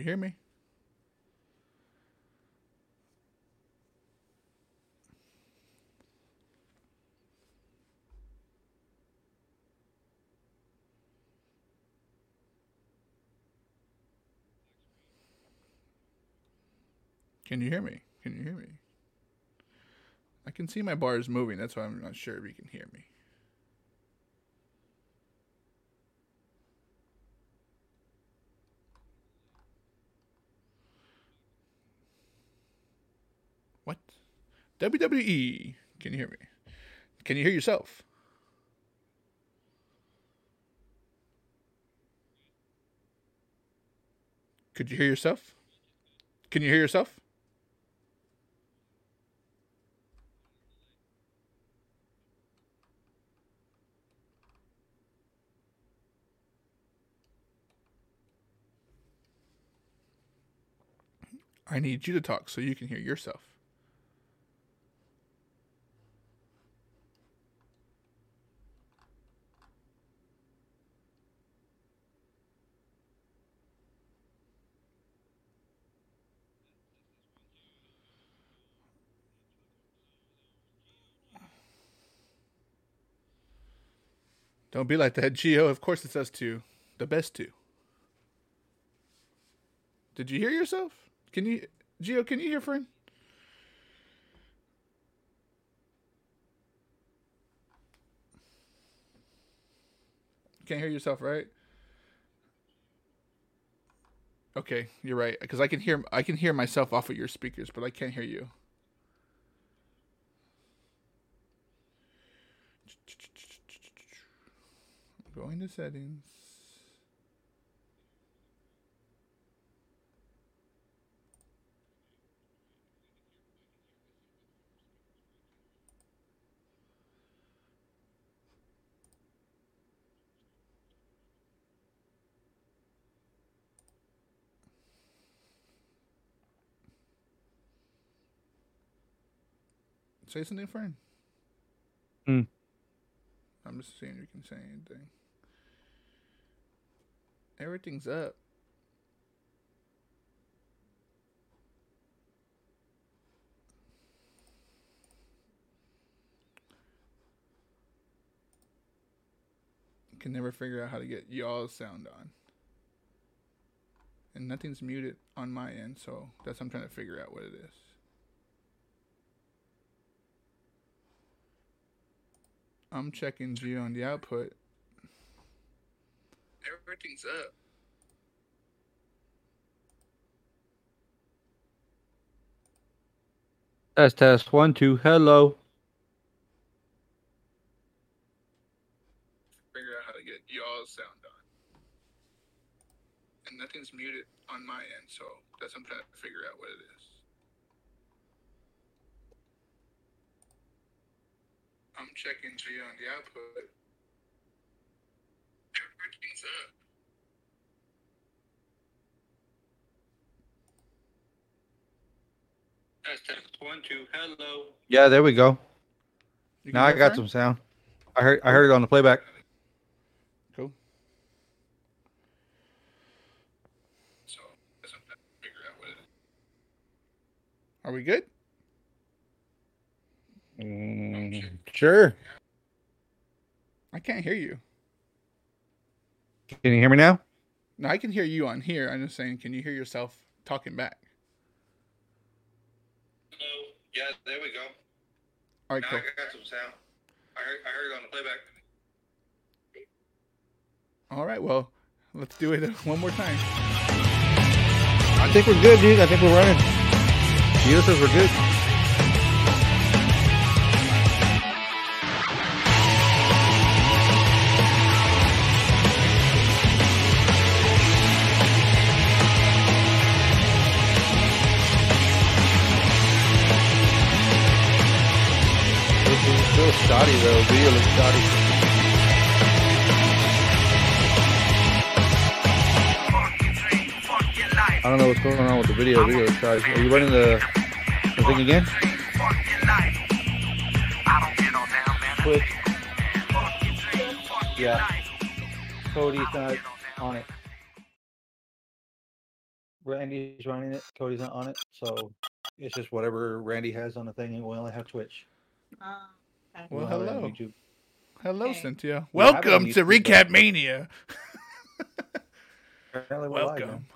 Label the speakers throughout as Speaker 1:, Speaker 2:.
Speaker 1: You hear me? Can you hear me? Can you hear me? I can see my bars moving. That's why I'm not sure if you can hear me. What? WWE. Can you hear me? Can you hear yourself? Could you hear yourself? Can you hear yourself? I need you to talk so you can hear yourself. Don't be like that, Geo. Of course it's us two. The best two. Did you hear yourself? Can you Geo, can you hear friend? Can't hear yourself, right? Okay, you're right. Because I can hear I can hear myself off of your speakers, but I can't hear you. Going to settings. Say something, friend.
Speaker 2: Hmm.
Speaker 1: I'm just seeing if you can say anything. Everything's up. Can never figure out how to get y'all's sound on. And nothing's muted on my end, so that's what I'm trying to figure out what it is. I'm checking G on the output. Everything's up.
Speaker 2: Test test one two. Hello.
Speaker 1: Figure out how to get y'all's sound on. And nothing's muted on my end, so that's I'm trying to figure out what it is. I'm checking G on the output. Everything's up.
Speaker 2: Test test one two. Hello. Yeah, there we go.
Speaker 1: You
Speaker 2: Now I got
Speaker 1: friend?
Speaker 2: some sound. I heard I heard it on the playback.
Speaker 1: Cool. So that's what I'm to figure out what it is. Are we good?
Speaker 2: Mm, sure.
Speaker 1: I can't hear you.
Speaker 2: Can you hear me now?
Speaker 1: No, I can hear you on here. I'm just saying, can you hear yourself talking back?
Speaker 2: Hello. Yeah, there we go.
Speaker 1: All right, cool.
Speaker 2: I got some sound. I heard I heard it on the playback.
Speaker 1: All right, well, let's do it one more time.
Speaker 2: I think we're good, dude. I think we're running. Gio says we're good. Still shoddy though. Looks shoddy. I don't know what's going on with the video. Video shoddy. Are you running the, the thing again? Twitch. Yeah. Cody's not on it. Randy's running it. Cody's not on it, so it's just whatever Randy has on the thing. and We only have Twitch. We
Speaker 1: Well,
Speaker 2: don't have it on
Speaker 1: hello.
Speaker 2: YouTube.
Speaker 1: Hello,
Speaker 3: Okay.
Speaker 1: Cynthia.
Speaker 2: We have it on
Speaker 1: Welcome to
Speaker 2: YouTube, but-
Speaker 1: Recap Mania.
Speaker 2: Apparently we're live.
Speaker 1: Welcome.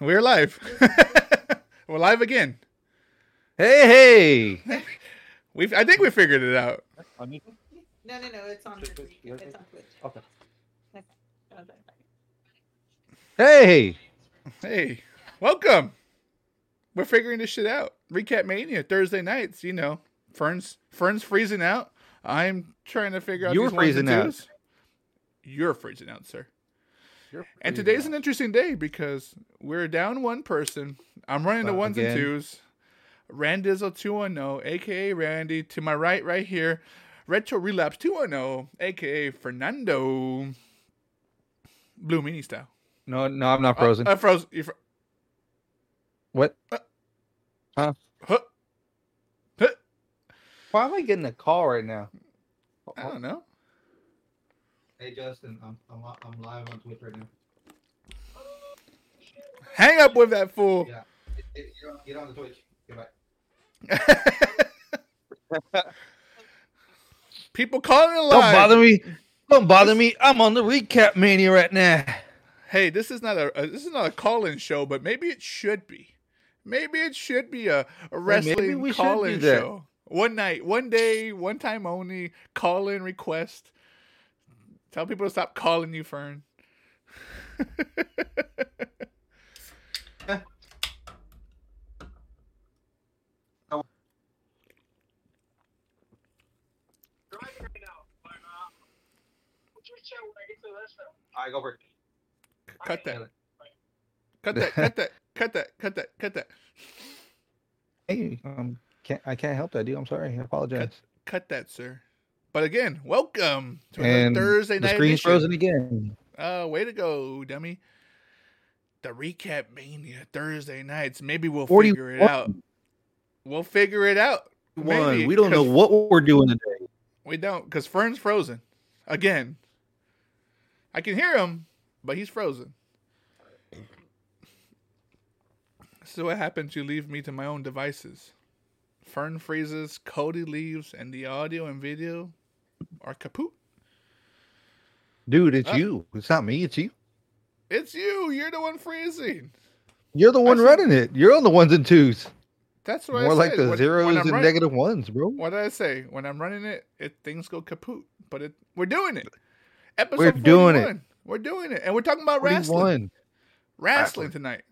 Speaker 1: We're live. We're live again.
Speaker 2: Hey, hey!
Speaker 1: We've I think we figured it out.
Speaker 3: No, no, no. It's on
Speaker 2: Just
Speaker 3: Twitch.
Speaker 2: Twitch,
Speaker 3: It's on Twitch.
Speaker 2: Okay.
Speaker 3: Okay.
Speaker 2: Hey!
Speaker 1: Hey, welcome. We're figuring this shit out. Recap Mania Thursday nights. You know, Fern's Fern's freezing out. I'm trying to figure out.
Speaker 2: You're
Speaker 1: these
Speaker 2: freezing out.
Speaker 1: twos. You're freezing out, sir.
Speaker 2: You're
Speaker 1: And today's
Speaker 2: out.
Speaker 1: an interesting day because we're down one person. I'm running the
Speaker 2: Uh,
Speaker 1: ones
Speaker 2: again.
Speaker 1: and twos. Randizzle 210, aka Randy. To my right, right here, Retro Relapse 210, aka Fernando. Blue Mini style.
Speaker 2: No, no, I'm not
Speaker 1: Uh,
Speaker 2: frozen.
Speaker 1: Uh, frozen. You fr-
Speaker 2: what?
Speaker 1: huh. Huh.
Speaker 2: Why am I getting a call right now?
Speaker 1: I don't know.
Speaker 2: Hey Justin, I'm I'm, I'm live on Twitch right now.
Speaker 1: Hang up with that fool.
Speaker 2: Yeah, get on, get on the Twitch. Goodbye.
Speaker 1: People calling it live.
Speaker 2: Don't bother me. Don't bother me. I'm on the recap mania right now.
Speaker 1: Hey, this is not a, a this is not a call-in show, but maybe it should be. Maybe it should be a, a
Speaker 2: maybe
Speaker 1: wrestling
Speaker 2: we should
Speaker 1: call-in
Speaker 2: do
Speaker 1: show. One night, one day, one time only. Call-in request. Tell people to stop calling you, Fern.
Speaker 2: All right, go for it.
Speaker 1: Cut that. Cut that. Cut that. Cut that. Cut that. Cut that.
Speaker 2: Hey, um, can't I can't help that, dude. I'm sorry. I apologize.
Speaker 1: Cut that, sir. But again, welcome to
Speaker 2: And
Speaker 1: another Thursday
Speaker 2: the
Speaker 1: night.
Speaker 2: screen's
Speaker 1: edition.
Speaker 2: frozen again.
Speaker 1: Uh, way to go, dummy. The recap mania Thursday nights. Maybe we'll
Speaker 2: 41.
Speaker 1: figure it out. We'll figure it out.
Speaker 2: One.
Speaker 1: Maybe,
Speaker 2: We don't know what we're doing today.
Speaker 1: We don't, because Fern's frozen again. I can hear him, but he's frozen. So what happens? You leave me to my own devices. Fern freezes, Cody leaves, and the audio and video are kaput.
Speaker 2: Dude, it's
Speaker 1: Uh.
Speaker 2: you. It's not me. It's you.
Speaker 1: It's you. You're the one freezing.
Speaker 2: You're the one
Speaker 1: said-
Speaker 2: running it. You're on the ones and twos.
Speaker 1: That's what I
Speaker 2: More like the
Speaker 1: When- when
Speaker 2: zeros
Speaker 1: I'm
Speaker 2: and
Speaker 1: run-
Speaker 2: negative ones, bro.
Speaker 1: What did I say? When I'm running it, it things go kaput. But it, we're doing it. Episode
Speaker 2: We're doing it.
Speaker 1: We're doing it, and we're talking about
Speaker 2: 41.
Speaker 1: Wrestling
Speaker 2: Wrestling.
Speaker 1: tonight.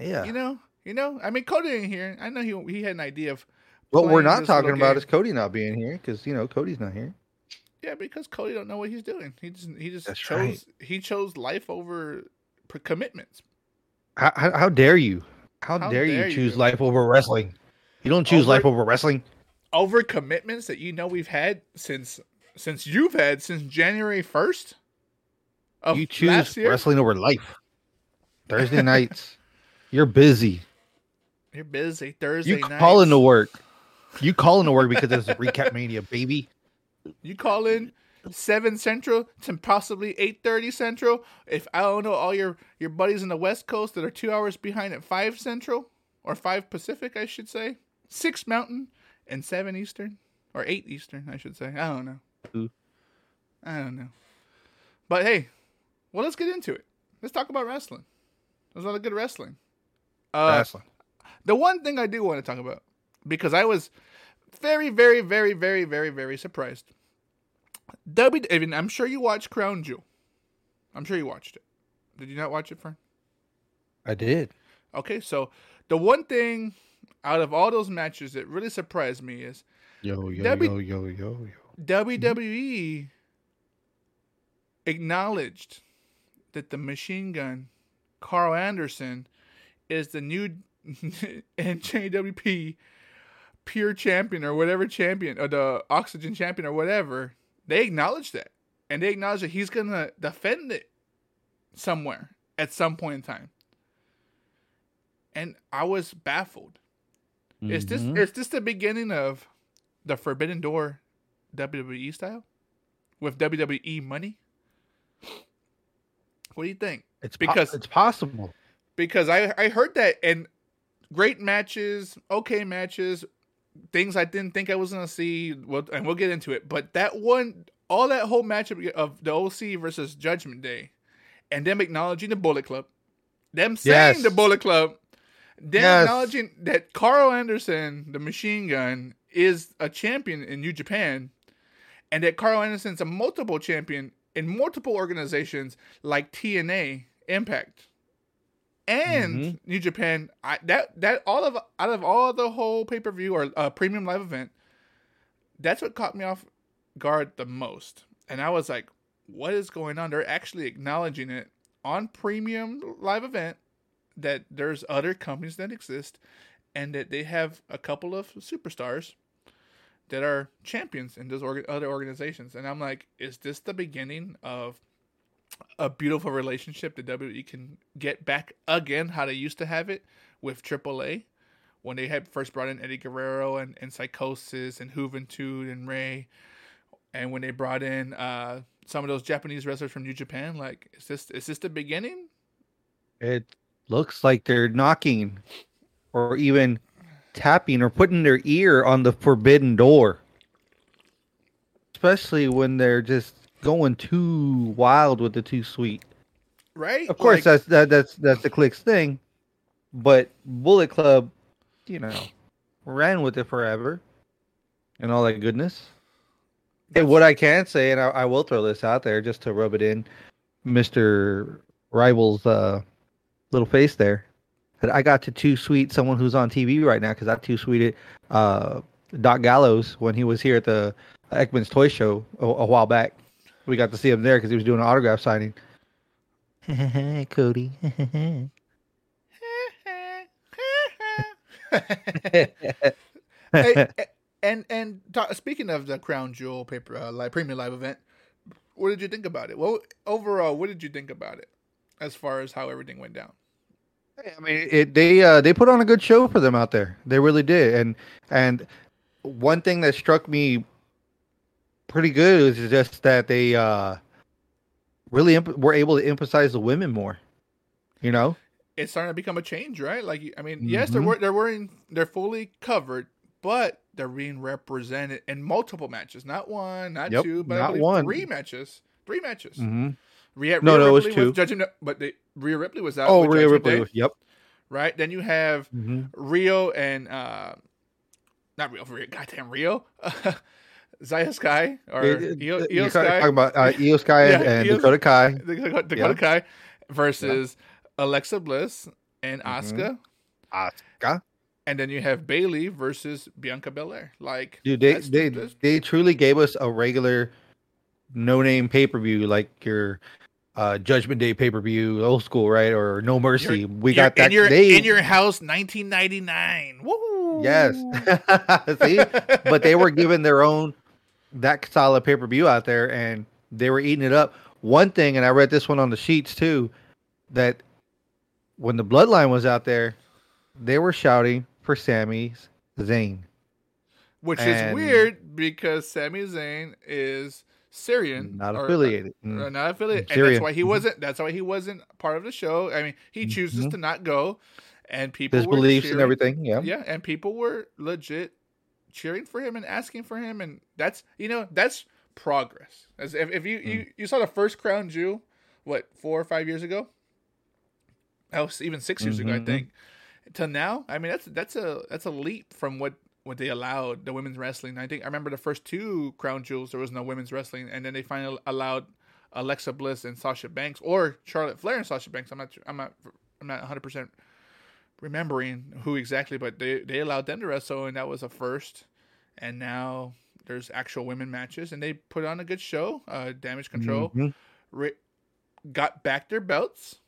Speaker 2: Yeah.
Speaker 1: You know, you know. I mean, Cody ain't here. I know he he had an idea of
Speaker 2: what we're not talking about
Speaker 1: game.
Speaker 2: is Cody not being here because you know Cody's not here.
Speaker 1: yeah, because Cody don't know what he's doing. He just he just
Speaker 2: That's
Speaker 1: chose
Speaker 2: right.
Speaker 1: he chose life over commitments.
Speaker 2: How, how, how dare you? How,
Speaker 1: How
Speaker 2: dare,
Speaker 1: dare
Speaker 2: you choose
Speaker 1: you.
Speaker 2: life over wrestling? You don't choose
Speaker 1: Over-
Speaker 2: life over wrestling.
Speaker 1: Over commitments that you know we've had since since you've had since January first.
Speaker 2: You choose wrestling over life. Thursday nights, you're busy.
Speaker 1: You're busy Thursday
Speaker 2: night.
Speaker 1: You
Speaker 2: call into work. You call into work because it's a recap mania, baby.
Speaker 1: You call in seven central to possibly eight thirty central. If I don't know all your your buddies in the West Coast that are two hours behind at five central or five Pacific, I should say, six Mountain and seven Eastern or eight Eastern, I should say. I don't know.
Speaker 2: Ooh.
Speaker 1: I don't know. But hey, well, let's get into it. Let's talk about wrestling. There's a lot of good wrestling. Uh,
Speaker 2: wrestling.
Speaker 1: The one thing I do want to talk about, because I was very, very, very, very, very, very surprised. W, I mean, I'm sure you watched Crown Jewel. I'm sure you watched it. Did you not watch it, Fern?
Speaker 2: I did.
Speaker 1: Okay, so the one thing out of all those matches that really surprised me is
Speaker 2: Yo, yo,
Speaker 1: W-
Speaker 2: yo, yo, yo, yo.
Speaker 1: WWE acknowledged that the machine gun, Karl Anderson, is the new NJWP pure champion or whatever champion, or the oxygen champion or whatever. They acknowledge that. And they acknowledge that he's going to defend it somewhere at some point in time. And I was baffled. Is this
Speaker 2: Mhm.
Speaker 1: is this the beginning of the Forbidden Door WWE style with WWE money? What do you think?
Speaker 2: It's
Speaker 1: because-
Speaker 2: because it's possible.
Speaker 1: because I I heard that and great matches, okay matches, things I didn't think I was gonna see. Well, and we'll get into it. But that one, all that whole matchup of the OC versus Judgment Day, and them acknowledging the Bullet Club, them saying
Speaker 2: Yes.
Speaker 1: the Bullet Club, them
Speaker 2: Yes.
Speaker 1: acknowledging that Karl Anderson, the Machine Gun, is a champion in New Japan, and that Karl Anderson's a multiple champion in multiple organizations like TNA, Impact, and
Speaker 2: Mhm.
Speaker 1: New Japan. I, that that all of out of all the whole pay per view or uh, premium live event, that's what caught me off guard the most. And I was like, "What is going on?" They're actually acknowledging it on premium live event that there's other companies that exist, and that they have a couple of superstars that are champions in those orga- other organizations. And I'm like, is this the beginning of a beautiful relationship that WWE can get back again how they used to have it with AAA when they had first brought in Eddie Guerrero and, and Psicosis and Juventud and Rey, and when they brought in uh, some of those Japanese wrestlers from New Japan. Like, is this is this the beginning?
Speaker 2: It looks like they're knocking or even tapping or putting their ear on the forbidden door. Especially when they're just going too wild with the too sweet.
Speaker 1: Right?
Speaker 2: Of course
Speaker 1: Like,
Speaker 2: that's that, that's that's the Kliq's thing. But Bullet Club, you know, ran with it forever and all that goodness. And what I can say, and I, I will throw this out there just to rub it in, Mr. Rhyvoll's uh, little face there, that I got to too sweet someone who's on TV right now because I too sweeted uh, Doc Gallows when he was here at the Ekman's Toy Show a, a while back. We got to see him there because he was doing an autograph signing. Cody.
Speaker 1: Hey, and and ta- speaking of the Crown Jewel paper uh, live premium live event, what did you think about it? Well, overall, what did you think about it as far as how everything went down?
Speaker 2: I mean, it, they uh, they put on a good show for them out there. They really did. And and one thing that struck me pretty good is just that they uh, really imp- were able to emphasize the women more. You know,
Speaker 1: It's starting to become a change, right? Like, I mean, yes, they're they're wearing they're fully covered, but they're being represented in multiple matches, not one, not
Speaker 2: Yep,
Speaker 1: two, but
Speaker 2: not one.
Speaker 1: three matches, three matches.
Speaker 2: mm-hmm.
Speaker 1: Rhea,
Speaker 2: No,
Speaker 1: Rhea
Speaker 2: no, it was
Speaker 1: Ripley
Speaker 2: two.
Speaker 1: Judgment, but they, Rhea Ripley was out.
Speaker 2: oh, Rhea
Speaker 1: Judgment
Speaker 2: Ripley.
Speaker 1: Day,
Speaker 2: was- Yep.
Speaker 1: right? Then you have
Speaker 2: hmm
Speaker 1: Rio and uh not Rio, Rio goddamn Rio. Zaya Sky or Io, Io
Speaker 2: You're
Speaker 1: Sky,
Speaker 2: talking about uh, Io Sky and,
Speaker 1: Yeah,
Speaker 2: and
Speaker 1: Io-
Speaker 2: Dakota Kai.
Speaker 1: Dakota, Dakota
Speaker 2: Yeah.
Speaker 1: Kai versus Alexa Bliss and
Speaker 2: Mhm.
Speaker 1: Asuka.
Speaker 2: Asuka.
Speaker 1: And then you have Bayley versus Bianca Belair. Like
Speaker 2: Dude, they they they truly gave us a regular no name pay per view like your uh Judgment Day pay per view, old school, right? Or No Mercy. we
Speaker 1: you're
Speaker 2: got that.
Speaker 1: in your
Speaker 2: they,
Speaker 1: in your house 1999. Woo!
Speaker 2: yes. See, but they were given their own that solid pay per view out there, and they were eating it up. One thing, and I read this one on the sheets too, that when the Bloodline was out there, they were shouting for Sammy's Zayn.
Speaker 1: which is weird because Sami Zayn is Syrian,
Speaker 2: Not affiliated.
Speaker 1: or
Speaker 2: Mm.
Speaker 1: not affiliated, and that's why he
Speaker 2: Mhm.
Speaker 1: wasn't. That's why he wasn't part of the show. I mean, he chooses
Speaker 2: Mhm.
Speaker 1: to not go, and people
Speaker 2: His
Speaker 1: were
Speaker 2: beliefs and everything. Yeah.
Speaker 1: Yeah, and people were legit cheering for him and asking for him, and that's you know that's progress. As if, if you,
Speaker 2: Mm.
Speaker 1: you you saw the first Crown Jew, what four or five years ago? That was even 6 years ago, I
Speaker 2: Mhm.
Speaker 1: think. To now, I mean that's that's a that's a leap from what what they allowed the women's wrestling. I think I remember the first two Crown Jewels there was no women's wrestling, and then they finally allowed Alexa Bliss and Sasha Banks or Charlotte Flair and Sasha Banks. I'm not I'm not I'm not 100 percent remembering who exactly, but they they allowed them to wrestle, and that was a first. And now there's actual women matches, and they put on a good show. Uh, Damage Control
Speaker 2: Mhm.
Speaker 1: Ri- got back their belts.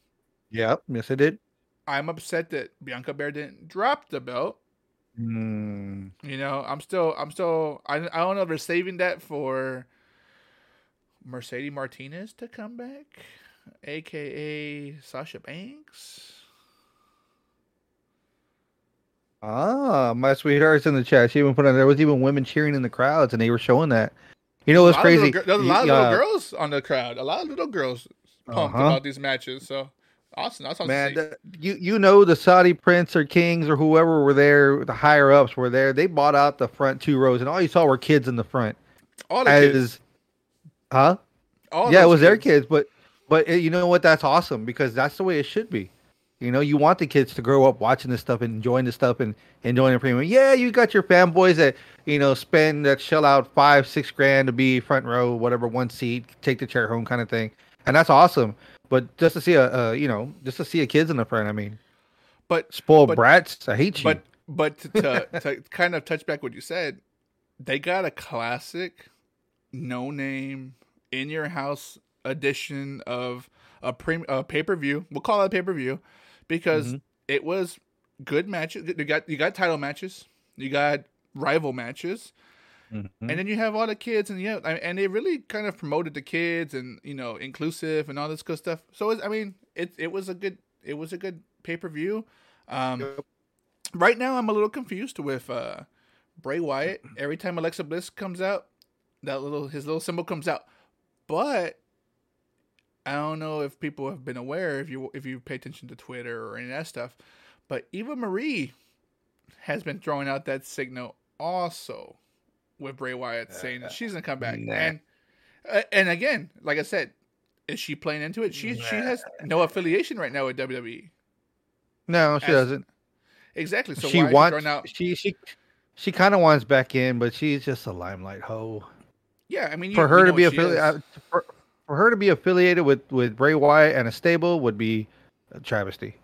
Speaker 2: Yep. Yes, it did.
Speaker 1: I'm upset that Bianca Belair didn't drop the belt.
Speaker 2: Mm.
Speaker 1: You know, I'm still, I'm still, I, I don't know if they're saving that for Mercedes Martinez to come back, aka Sasha Banks.
Speaker 2: Ah, my sweetheart's in the chat. She even put on there was even women cheering in the crowds, and they were showing that. You know what's crazy?
Speaker 1: There's a lot of
Speaker 2: Uh,
Speaker 1: little girls on the crowd. A lot of little girls pumped
Speaker 2: Uh-huh.
Speaker 1: about these matches. So Awesome. That's awesome.
Speaker 2: Man, the, you you know the Saudi prince or kings or whoever were there, the higher ups were there. They bought out the front two rows, and all you saw were kids in the front.
Speaker 1: all the kids.
Speaker 2: Huh?
Speaker 1: All
Speaker 2: yeah, it was their kids, but but uh, you know what? That's awesome because that's the way it should be. You know, you want the kids to grow up watching this stuff and enjoying this stuff and enjoying the premium. Yeah, you got your fanboys that you know spend that shell out five, six grand to be front row, whatever, one seat, take the chair home, kind of thing, and that's awesome. But just to see a, uh, you know, just to see a kids in the front, I mean,
Speaker 1: But
Speaker 2: spoiled
Speaker 1: But-
Speaker 2: brats, I hate you.
Speaker 1: but but to, to, to kind of touch back what you said, they got a classic, no name in your house edition of a pre a pay per view. We'll call it a pay per view because
Speaker 2: Mhm.
Speaker 1: it was good matches. You got you got title matches. You got rival matches.
Speaker 2: Mhm.
Speaker 1: and then you have all the kids and yeah and they really kind of promoted the kids and you know inclusive and all this good stuff so it's, i mean it it was a good it was a good pay-per-view um
Speaker 2: Yep.
Speaker 1: right now i'm a little confused with uh bray wyatt every time alexa bliss comes out that little his little symbol comes out but i don't know if people have been aware if you if you pay attention to twitter or any of that stuff but eva marie has been throwing out that signal also with Bray Wyatt saying that she's gonna come back,
Speaker 2: Nah.
Speaker 1: and uh, and again, like I said, is she playing into it? She she has no affiliation right now with WWE.
Speaker 2: no, she
Speaker 1: as-
Speaker 2: doesn't.
Speaker 1: Exactly. So
Speaker 2: she wants
Speaker 1: out?
Speaker 2: she she she kind of wants back in, but she's just a limelight hoe.
Speaker 1: Yeah, I mean, you,
Speaker 2: for
Speaker 1: you
Speaker 2: her
Speaker 1: know
Speaker 2: to be affiliated for, for her to be affiliated with with Bray Wyatt and a stable would be a travesty.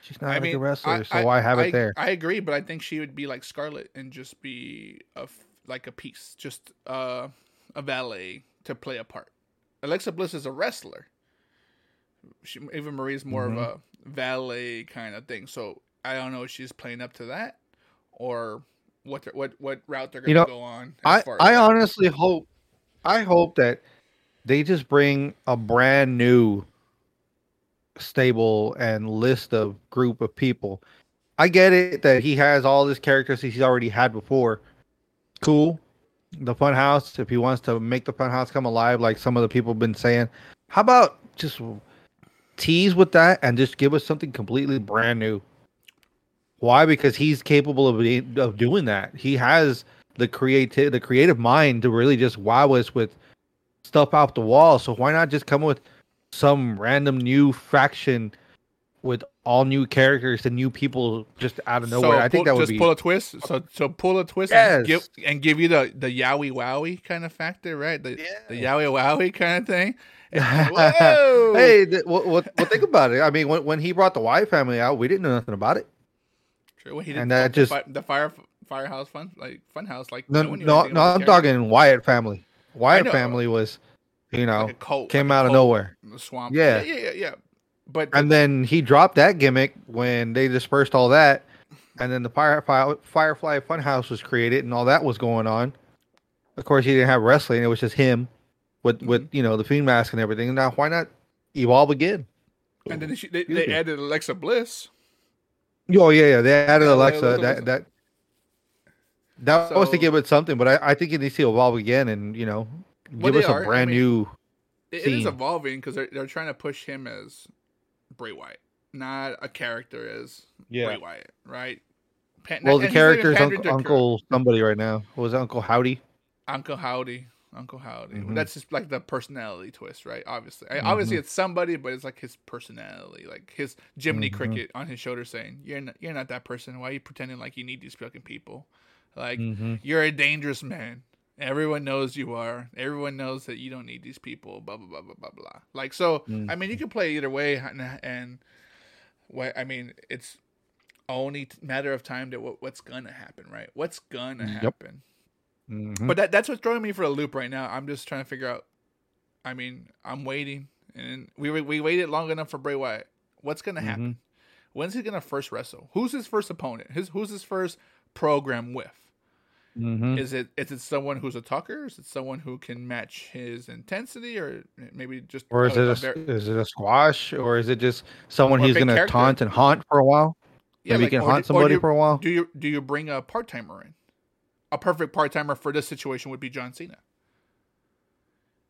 Speaker 2: She's not
Speaker 1: I
Speaker 2: a
Speaker 1: mean,
Speaker 2: good wrestler,
Speaker 1: I-
Speaker 2: so
Speaker 1: I-
Speaker 2: why have
Speaker 1: I,
Speaker 2: it there?
Speaker 1: I agree, but I think she would be like Scarlett and just be a like a piece, just uh, a valet to play a part. Alexa Bliss is a wrestler. She, Eva Marie's more
Speaker 2: Mm-hmm.
Speaker 1: of a valet kind of thing. So I don't know if she's playing up to that or what what what route they're going
Speaker 2: You
Speaker 1: to
Speaker 2: know,
Speaker 1: go on. as
Speaker 2: I
Speaker 1: far as
Speaker 2: I
Speaker 1: that.
Speaker 2: honestly hope I hope that they just bring a brand new stable and list of group of people. I get it that he has all these characters he's already had before. Cool. The fun house, if he wants to make the fun house come alive, like some of the people have been saying, how about just tease with that and just give us something completely brand new? Why? Because he's capable of of doing that. He has the creative the creative mind to really just wow us with stuff out the wall. So why not just come with some random new faction with all new characters and new people just out of nowhere? I think
Speaker 1: pull-
Speaker 2: that would
Speaker 1: just
Speaker 2: be
Speaker 1: pull a twist. So so pull a twist and give and give you the the yowie wowie kind of factor, right? The the yowie wowie kind of thing. Whoa!
Speaker 2: hey, th- well, well, well, think about it. I mean, when, when he brought the Wyatt family out, we didn't know nothing about it.
Speaker 1: True. Well, he did
Speaker 2: and that
Speaker 1: the
Speaker 2: just-
Speaker 1: fi- the fire firehouse fun like funhouse like
Speaker 2: No,
Speaker 1: one knew
Speaker 2: no, no. I'm
Speaker 1: the
Speaker 2: talking Wyatt family. Wyatt family was, you know,
Speaker 1: like cult,
Speaker 2: came
Speaker 1: like
Speaker 2: out of nowhere.
Speaker 1: in the swamp.
Speaker 2: Yeah.
Speaker 1: yeah, yeah, yeah. yeah. But
Speaker 2: And then he dropped that gimmick when they dispersed all that, and then the Firefly Firefly Funhouse was created, and all that was going on. Of course, he didn't have wrestling; it was just him with
Speaker 1: Mm-hmm.
Speaker 2: with you know the fiend mask and everything. Now, why not evolve again?
Speaker 1: and then she, they, they added Alexa Bliss.
Speaker 2: Oh yeah, yeah. They added Alexa.
Speaker 1: Alexa.
Speaker 2: That that that was to give it something, but I, I think it needs to evolve again, and you know, give us
Speaker 1: are. I
Speaker 2: a brand
Speaker 1: mean,
Speaker 2: new.
Speaker 1: It, it is evolving because they're they're trying to push him as Bray Wyatt, not a character as Bray Wyatt, right?
Speaker 2: Well,
Speaker 1: and
Speaker 2: the character is Uncle, Uncle somebody right now. What was it Uncle Howdy?
Speaker 1: Uncle Howdy. Uncle Howdy.
Speaker 2: Mhm.
Speaker 1: That's just like the personality twist, right? Obviously, I
Speaker 2: Mhm.
Speaker 1: obviously it's somebody, but it's like his personality, like his Jiminy
Speaker 2: Mhm.
Speaker 1: Cricket on his shoulder, saying, "You're not, you're not that person. Why are you pretending like you need these fucking people? Like
Speaker 2: Mhm.
Speaker 1: you're a dangerous man. Everyone knows you are. Everyone knows that you don't need these people. Blah blah blah blah blah blah. Like so, I mean, you can play either way, and, and what I mean, it's only matter of time that what, what's gonna happen, right? What's gonna
Speaker 2: Yep.
Speaker 1: happen?
Speaker 2: Mhm.
Speaker 1: But that that's what's throwing me for a loop right now. I'm just trying to figure out. I mean, I'm waiting, and we we waited long enough for Bray Wyatt. What's gonna happen? When's he gonna first wrestle? Who's his first opponent? His who's his first program with?
Speaker 2: Mhm.
Speaker 1: Is it is it someone who's a talker? Is it someone who can match his intensity, or maybe just
Speaker 2: Or is
Speaker 1: a-
Speaker 2: it
Speaker 1: a
Speaker 2: a, is it a squash, or is it just someone he's gonna taunt and haunt for a while?
Speaker 1: Yeah,
Speaker 2: Maybe
Speaker 1: like,
Speaker 2: he can haunt
Speaker 1: do-
Speaker 2: somebody
Speaker 1: you-
Speaker 2: for a while.
Speaker 1: Do you do you bring a part timer in? A perfect part timer for this situation would be John Cena.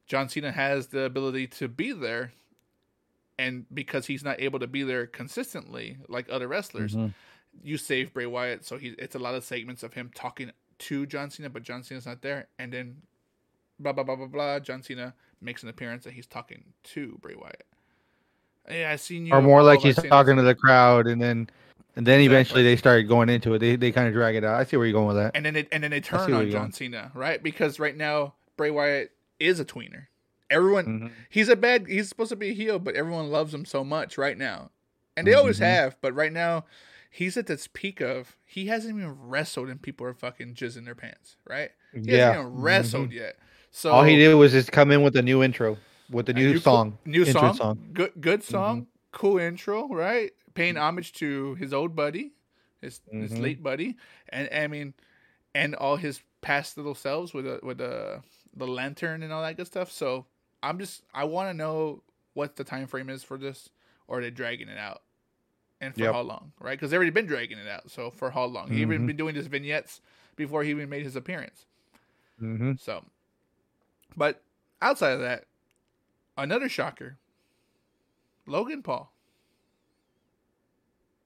Speaker 1: John Cena has the ability to be there and because he's not able to be there consistently like other wrestlers,
Speaker 2: Mhm.
Speaker 1: you save Bray Wyatt, so he it's a lot of segments of him talking to John Cena, but John Cena's not there, and then blah blah blah blah blah. John Cena makes an appearance and he's talking to Bray Wyatt. Yeah, I seen you.
Speaker 2: Or more like he's talking to the crowd, and then and then
Speaker 1: Exactly.
Speaker 2: eventually they started going into it. They they kind of drag it out. I see where you're going with that.
Speaker 1: and then it, and then they turn on John
Speaker 2: going.
Speaker 1: Cena, right? Because right now Bray Wyatt is a tweener. Everyone,
Speaker 2: Mhm.
Speaker 1: he's a bad. He's supposed to be a heel, but everyone loves him so much right now, and they always
Speaker 2: Mhm.
Speaker 1: have. But right now, he's at this peak of he hasn't even wrestled, and people are fucking jizzing their pants, right? He
Speaker 2: Yeah.
Speaker 1: hasn't even wrestled
Speaker 2: Mhm.
Speaker 1: yet. So
Speaker 2: All he did was just come in with a new intro, with
Speaker 1: a
Speaker 2: new
Speaker 1: co-
Speaker 2: song,
Speaker 1: new
Speaker 2: intro
Speaker 1: song, good good song,
Speaker 2: Mm-hmm.
Speaker 1: cool intro, right? Paying homage to his old buddy, his his
Speaker 2: Mhm.
Speaker 1: late buddy, and I mean, and all his past little selves with a, with the the lantern and all that good stuff. So I'm just I want to know what the time frame is for this, or are they dragging it out, and for
Speaker 2: Yep.
Speaker 1: how long, right? Because they've already been dragging it out. So for how long? He even
Speaker 2: Mhm.
Speaker 1: been doing his vignettes before he even made his appearance.
Speaker 2: hmm
Speaker 1: So, but outside of that, another shocker. Logan Paul.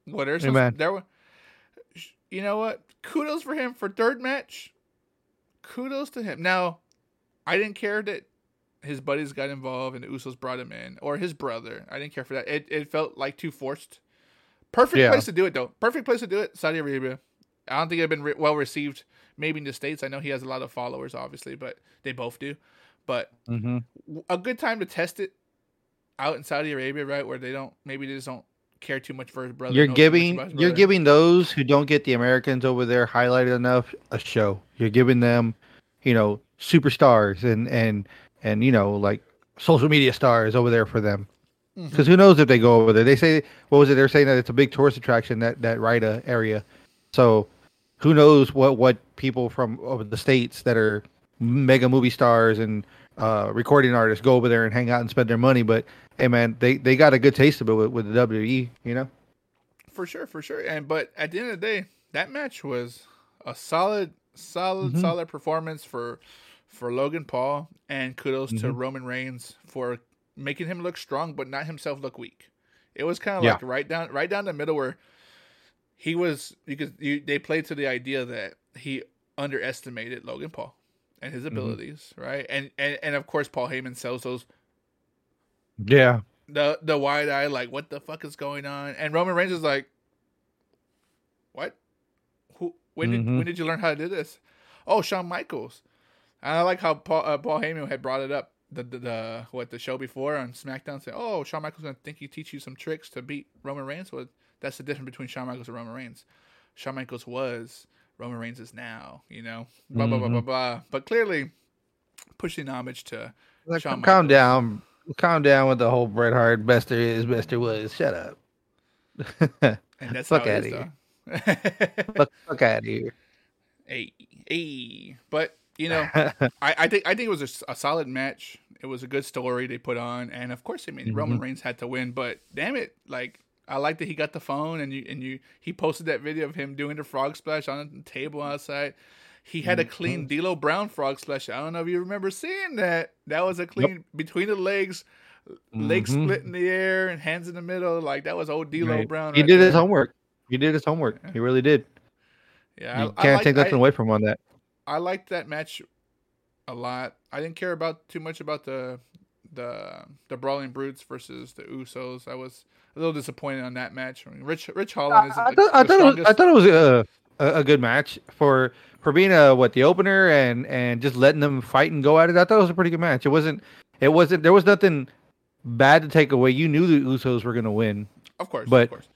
Speaker 1: What are some, there were, you know what? Kudos for him for third match. Kudos to him. Now, I didn't care that his buddies got involved and the Usos brought him in, or his brother. I didn't care for that. It it felt like too forced. Perfect
Speaker 2: Yeah.
Speaker 1: place to do it though. Perfect place to do it. Saudi Arabia. I don't think it'd been re- well received. Maybe in the states. I know he has a lot of followers, obviously, but they both do. But
Speaker 2: hmm
Speaker 1: w- a good time to test it out in Saudi Arabia, right, where they don't maybe they just don't care too much for his brother.
Speaker 2: You're
Speaker 1: know too much
Speaker 2: giving
Speaker 1: his
Speaker 2: you're giving those who don't get the Americans over there highlighted enough a show. You're giving them, you know, superstars and and and you know like social media stars over there for them.
Speaker 1: Mhm.
Speaker 2: Because who knows if they go over there? They say what was it? They're saying that it's a big tourist attraction that that Riyadh area. So who knows what what people from over the states that are mega movie stars and uh, recording artists go over there and hang out and spend their money. But hey, man, they they got a good taste of it with, with the WWE. You know.
Speaker 1: for sure, for sure. And but at the end of the day, that match was a solid, solid,
Speaker 2: Mhm.
Speaker 1: solid performance for for Logan Paul, and kudos to
Speaker 2: Mhm.
Speaker 1: Roman Reigns for making him look strong, but not himself look weak. It was kind of
Speaker 2: Yeah.
Speaker 1: like right down, right down the middle where he was. You could, you, they played to the idea that he underestimated Logan Paul and his abilities, right? And and and of course, Paul Heyman sells those
Speaker 2: Yeah.
Speaker 1: the the wide eye, like what the fuck is going on? And Roman Reigns is like, what? Who? When did
Speaker 2: Mhm.
Speaker 1: when did you learn how to do this? Oh, Shawn Michaels. And I like how Paul uh, Paul Heyman had brought it up the, the the what the show before on SmackDown. Said, oh, Shawn Michaels gonna think he teach you some tricks to beat Roman Reigns. Well, that's the difference between Shawn Michaels and Roman Reigns. Shawn Michaels was Roman Reigns is now. You know, blah blah blah blah
Speaker 2: Mhm.
Speaker 1: blah. But clearly, pushing homage to
Speaker 2: Like,
Speaker 1: Shawn
Speaker 2: calm
Speaker 1: Michaels.
Speaker 2: down. Calm down with the whole Bret Hart. Best there is, best there was. Shut up.
Speaker 1: and that's
Speaker 2: Fuck outta
Speaker 1: is,
Speaker 2: here. fuck, fuck out of here.
Speaker 1: Hey, hey. But you know, I, I think I think it was a solid match. It was a good story they put on, and of course, I mean Roman
Speaker 2: Mhm.
Speaker 1: Reigns had to win. But damn it, like I like that he got the phone and you and you he posted that video of him doing the frog splash on the table outside. He had a clean D'Lo Brown frog splash. I don't know if you remember seeing that. That was a clean between the legs, legs
Speaker 2: Mhm.
Speaker 1: split in the air and hands in the middle. Like that was old D'Lo
Speaker 2: Right.
Speaker 1: Brown.
Speaker 2: He
Speaker 1: right
Speaker 2: did his homework. He did his homework. He really did.
Speaker 1: Yeah,
Speaker 2: You
Speaker 1: I- I
Speaker 2: can't
Speaker 1: like-
Speaker 2: take nothing
Speaker 1: I-
Speaker 2: away from him on that.
Speaker 1: I liked that match a lot. I didn't care about too much about the the the Brawling Brutes versus the Usos. I was a little disappointed on that match. I mean, Rich Ridge Holland uh, is
Speaker 2: I,
Speaker 1: the,
Speaker 2: thought, I, thought it was, I thought it was a, a, a good match for for being a what the opener and and just letting them fight and go at it. I thought it was a pretty good match. It wasn't it wasn't there was nothing bad to take away. You knew the Usos were going to win.
Speaker 1: of course,
Speaker 2: but-
Speaker 1: of course.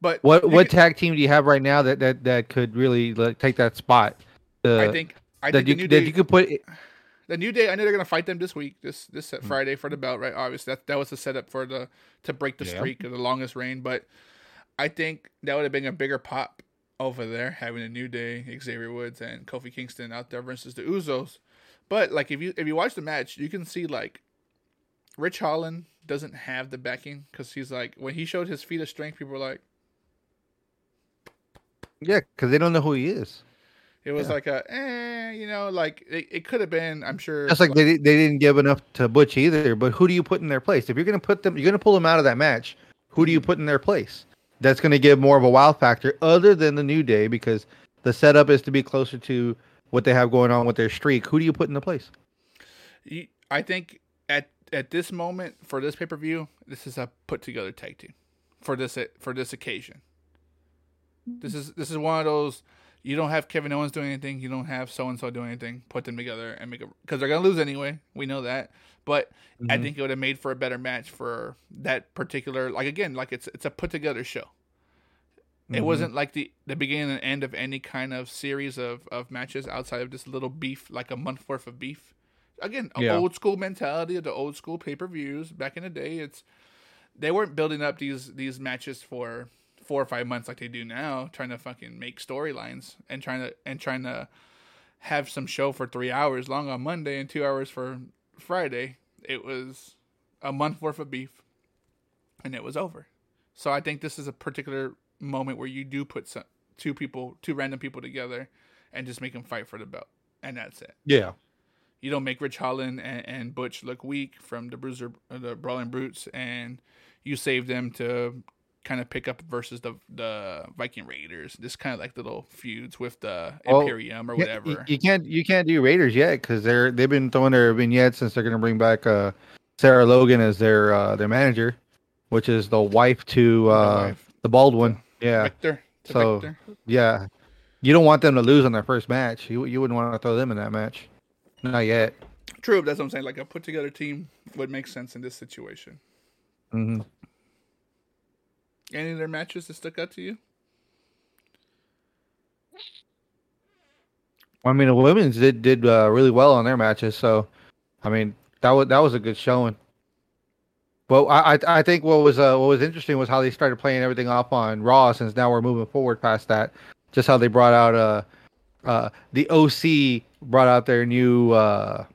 Speaker 1: But
Speaker 2: What what tag team do you have right now that that, that could really like, take that spot? Uh,
Speaker 1: I think I
Speaker 2: that
Speaker 1: think
Speaker 2: you
Speaker 1: the new
Speaker 2: that
Speaker 1: day,
Speaker 2: you could put.
Speaker 1: the new day. I know they're gonna fight them this week, this this
Speaker 2: Mm.
Speaker 1: Friday for the belt, right? Obviously, that that was the setup for the to break the
Speaker 2: Yeah.
Speaker 1: streak of the longest reign. But I think that would have been a bigger pop over there having a new day, Xavier Woods and Kofi Kingston out there versus the Usos. But like if you if you watch the match, you can see like Ridge Holland doesn't have the backing because he's like when he showed his feat of strength, people were like,
Speaker 2: Yeah, because they don't know who he is.
Speaker 1: It was
Speaker 2: Yeah.
Speaker 1: like a, eh, you know, like it, it could have been. I'm sure.
Speaker 2: Just like they they didn't give enough to Butch either. But who do you put in their place? If you're gonna put them, you're gonna pull them out of that match. Who do you put in their place? That's gonna give more of a wow factor, other than the New Day, because the setup is to be closer to what they have going on with their streak. Who do you put in the place?
Speaker 1: I think at at this moment for this pay per view, this is a put together tag team for this for this occasion. This is this is one of those. You don't have Kevin Owens doing anything. You don't have so and so doing anything. Put them together and make it because they're gonna lose anyway. We know that. But I
Speaker 2: Mhm.
Speaker 1: think it would have made for a better match for that particular. Like again, like it's it's a put together show. It
Speaker 2: Mhm.
Speaker 1: wasn't like the the beginning and end of any kind of series of of matches outside of just a little beef, like a month worth of beef. Again,
Speaker 2: Yeah.
Speaker 1: old school mentality of the old school pay per views back in the day. It's they weren't building up these these matches for four or five months like they do now, trying to fucking make storylines and trying to and trying to have some show for three hours long on Monday and two hours for Friday. It was a month worth of beef, and it was over. So I think this is a particular moment where you do put some, two people, two random people together, and just make them fight for the belt, and that's it.
Speaker 2: Yeah.
Speaker 1: You don't make Ridge Holland and, and Butch look weak from the Bruiser, the Brawling Brutes, and you save them to kind of pick up versus the the Viking Raiders. This kind of like little feuds with the
Speaker 2: Well,
Speaker 1: Imperium or whatever.
Speaker 2: You, you can't you can't do Raiders yet because they're they've been throwing their vignettes since they're gonna bring back uh Sarah Logan as their uh their manager, which is the wife to
Speaker 1: The
Speaker 2: uh
Speaker 1: wife.
Speaker 2: the bald one. Yeah,
Speaker 1: Victor. to
Speaker 2: So-
Speaker 1: Victor.
Speaker 2: yeah. You don't want them to lose on their first match. You you wouldn't want to throw them in that match. Not yet.
Speaker 1: True, that's what I'm saying. Like a put together team would make sense in this situation.
Speaker 2: hmm
Speaker 1: Any of their matches that stuck out to you?
Speaker 2: I mean, the women's did did uh, really well on their matches, so I mean that was that was a good showing. But I I, think what was uh, what was interesting was how they started playing everything off on Raw. Since now we're moving forward past that, just how they brought out uh uh the OC brought out their new uh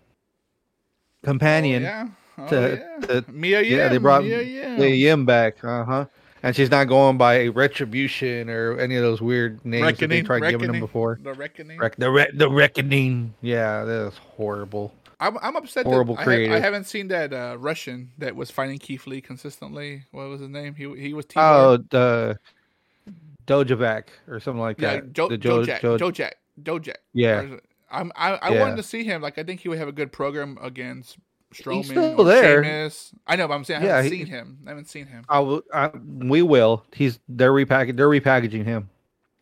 Speaker 2: companion,
Speaker 1: Oh, yeah. Oh,
Speaker 2: to-
Speaker 1: yeah.
Speaker 2: to-
Speaker 1: Mia Yim.
Speaker 2: yeah, they brought
Speaker 1: Mia Yim.
Speaker 2: the Yim back, uh huh. And she's not going by retribution or any of those weird names that they
Speaker 1: Reckoning.
Speaker 2: tried giving them before.
Speaker 1: The Reckoning.
Speaker 2: Rec- the re- the reckoning, yeah, that was horrible.
Speaker 1: I'm, I'm upset
Speaker 2: Horrible
Speaker 1: that I, ha- I haven't seen that uh, Russian that was fighting Keith Lee consistently. What was his name? He he was T.
Speaker 2: Oh, the Dijakovic or something like
Speaker 1: yeah,
Speaker 2: that.
Speaker 1: Joe
Speaker 2: the
Speaker 1: Joe
Speaker 2: Jo-
Speaker 1: Jack,
Speaker 2: Jo-
Speaker 1: Joe Jack, Joe Jack.
Speaker 2: Yeah.
Speaker 1: Or is it- I'm I, I
Speaker 2: Yeah.
Speaker 1: wanted to see him. Like I think he would have a good program against Strowman
Speaker 2: still
Speaker 1: or
Speaker 2: there.
Speaker 1: Sheamus. I know, but I'm saying I
Speaker 2: Yeah,
Speaker 1: haven't
Speaker 2: he-
Speaker 1: seen him. I haven't seen him.
Speaker 2: I will, I, we will. He's they're repackaging. They're repackaging him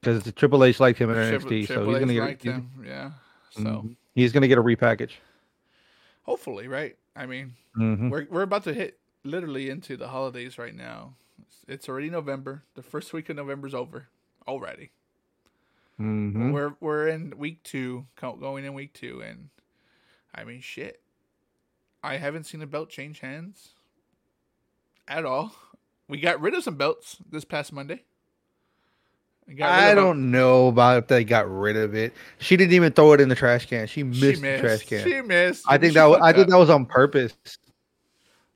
Speaker 2: because the Triple H liked him in
Speaker 1: Triple,
Speaker 2: NXT, so
Speaker 1: Triple
Speaker 2: he's gonna get
Speaker 1: liked
Speaker 2: he's,
Speaker 1: him. Yeah. So
Speaker 2: Mhm. he's gonna get a repackage.
Speaker 1: hopefully, right? I mean,
Speaker 2: hmm
Speaker 1: we're we're about to hit literally into the holidays right now. It's, already November. The first week of November's over already.
Speaker 2: hmm
Speaker 1: We're we're in week two, going in week two, and I mean, shit. I haven't seen a belt change hands at all. We got rid of some belts this past Monday. We got rid
Speaker 2: I don't know about if they got rid of it. She didn't even throw it in the trash can. She missed,
Speaker 1: She
Speaker 2: the trash can.
Speaker 1: She missed.
Speaker 2: I think
Speaker 1: She
Speaker 2: that was, I think that was on purpose.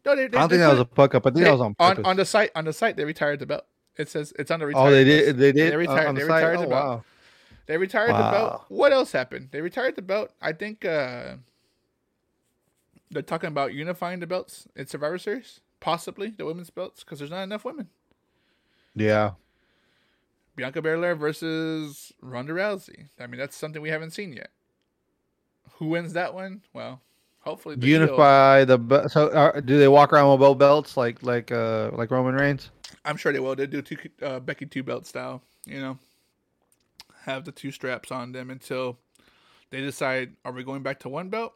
Speaker 1: No, they,
Speaker 2: I don't think that was a fuck up. I think that was on
Speaker 1: on
Speaker 2: purpose.
Speaker 1: on the site. On the site, they retired the belt. It says it's on the
Speaker 2: oh,
Speaker 1: retired.
Speaker 2: they
Speaker 1: list.
Speaker 2: did. They did.
Speaker 1: They retired.
Speaker 2: on the
Speaker 1: they
Speaker 2: site?
Speaker 1: retired
Speaker 2: Oh,
Speaker 1: the belt.
Speaker 2: wow.
Speaker 1: They retired the belt. What else happened? They retired the belt. I think uh they're talking about unifying the belts in Survivor Series, possibly the women's belts, because there's not enough women.
Speaker 2: Yeah.
Speaker 1: Bianca Belair versus Ronda Rousey. I mean, that's something we haven't seen yet. Who wins that one? Well, hopefully the
Speaker 2: Unify the be- so uh, do they walk around with both belts like like uh like Roman Reigns?
Speaker 1: I'm sure they will. They do two uh, Becky two belt style. You know, have the two straps on them until they decide: Are we going back to one belt?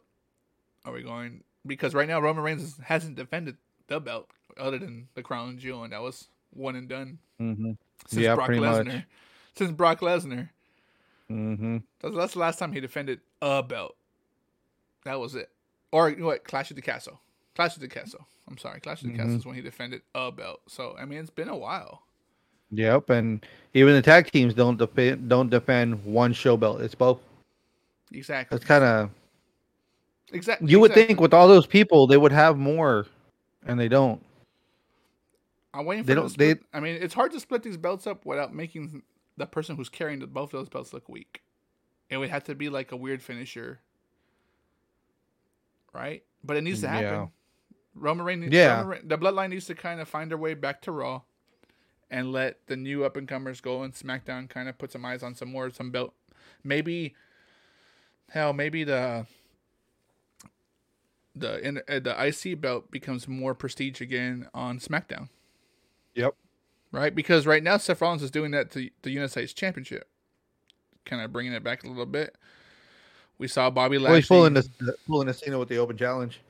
Speaker 1: Are we going because right now Roman Reigns hasn't defended the belt other than the crown jewel, and that was one and done
Speaker 2: Mm-hmm.
Speaker 1: since
Speaker 2: Yeah,
Speaker 1: Brock
Speaker 2: pretty much.
Speaker 1: Lesnar. Since Brock Lesnar,
Speaker 2: Mm-hmm.
Speaker 1: that's, the last time he defended a belt. That was it. Or you know what? Clash of the Castle. Clash of the Castle. I'm sorry, Clash of the Castle
Speaker 2: Mhm.
Speaker 1: is when he defended a belt. So I mean, it's been a while.
Speaker 2: Yep, and even the tag teams don't defend don't defend one show belt. It's both.
Speaker 1: Exactly.
Speaker 2: It's kind of
Speaker 1: Exactly.
Speaker 2: you would
Speaker 1: exactly.
Speaker 2: think with all those people they would have more, and they don't.
Speaker 1: I'm waiting for
Speaker 2: they don't-
Speaker 1: to split. I mean, it's hard to split these belts up without making the person who's carrying the, both of those belts look weak. It would have to be like a weird finisher, right? But it needs to happen.
Speaker 2: Yeah.
Speaker 1: Roman Reigns,
Speaker 2: Yeah.
Speaker 1: Roman Reigns- the Bloodline needs to kind of find their way back to Raw, and let the new up and comers go, and SmackDown kind of put some eyes on some more some belt. Maybe, hell, maybe the the in, uh, the IC belt becomes more prestige again on SmackDown
Speaker 2: Yep.
Speaker 1: right? Because right now Seth Rollins is doing that to the United States Championship, kind of bringing it back a little bit. We saw Bobby Lashley.
Speaker 2: Well, he's pulling this pulling the Cena with the open challenge.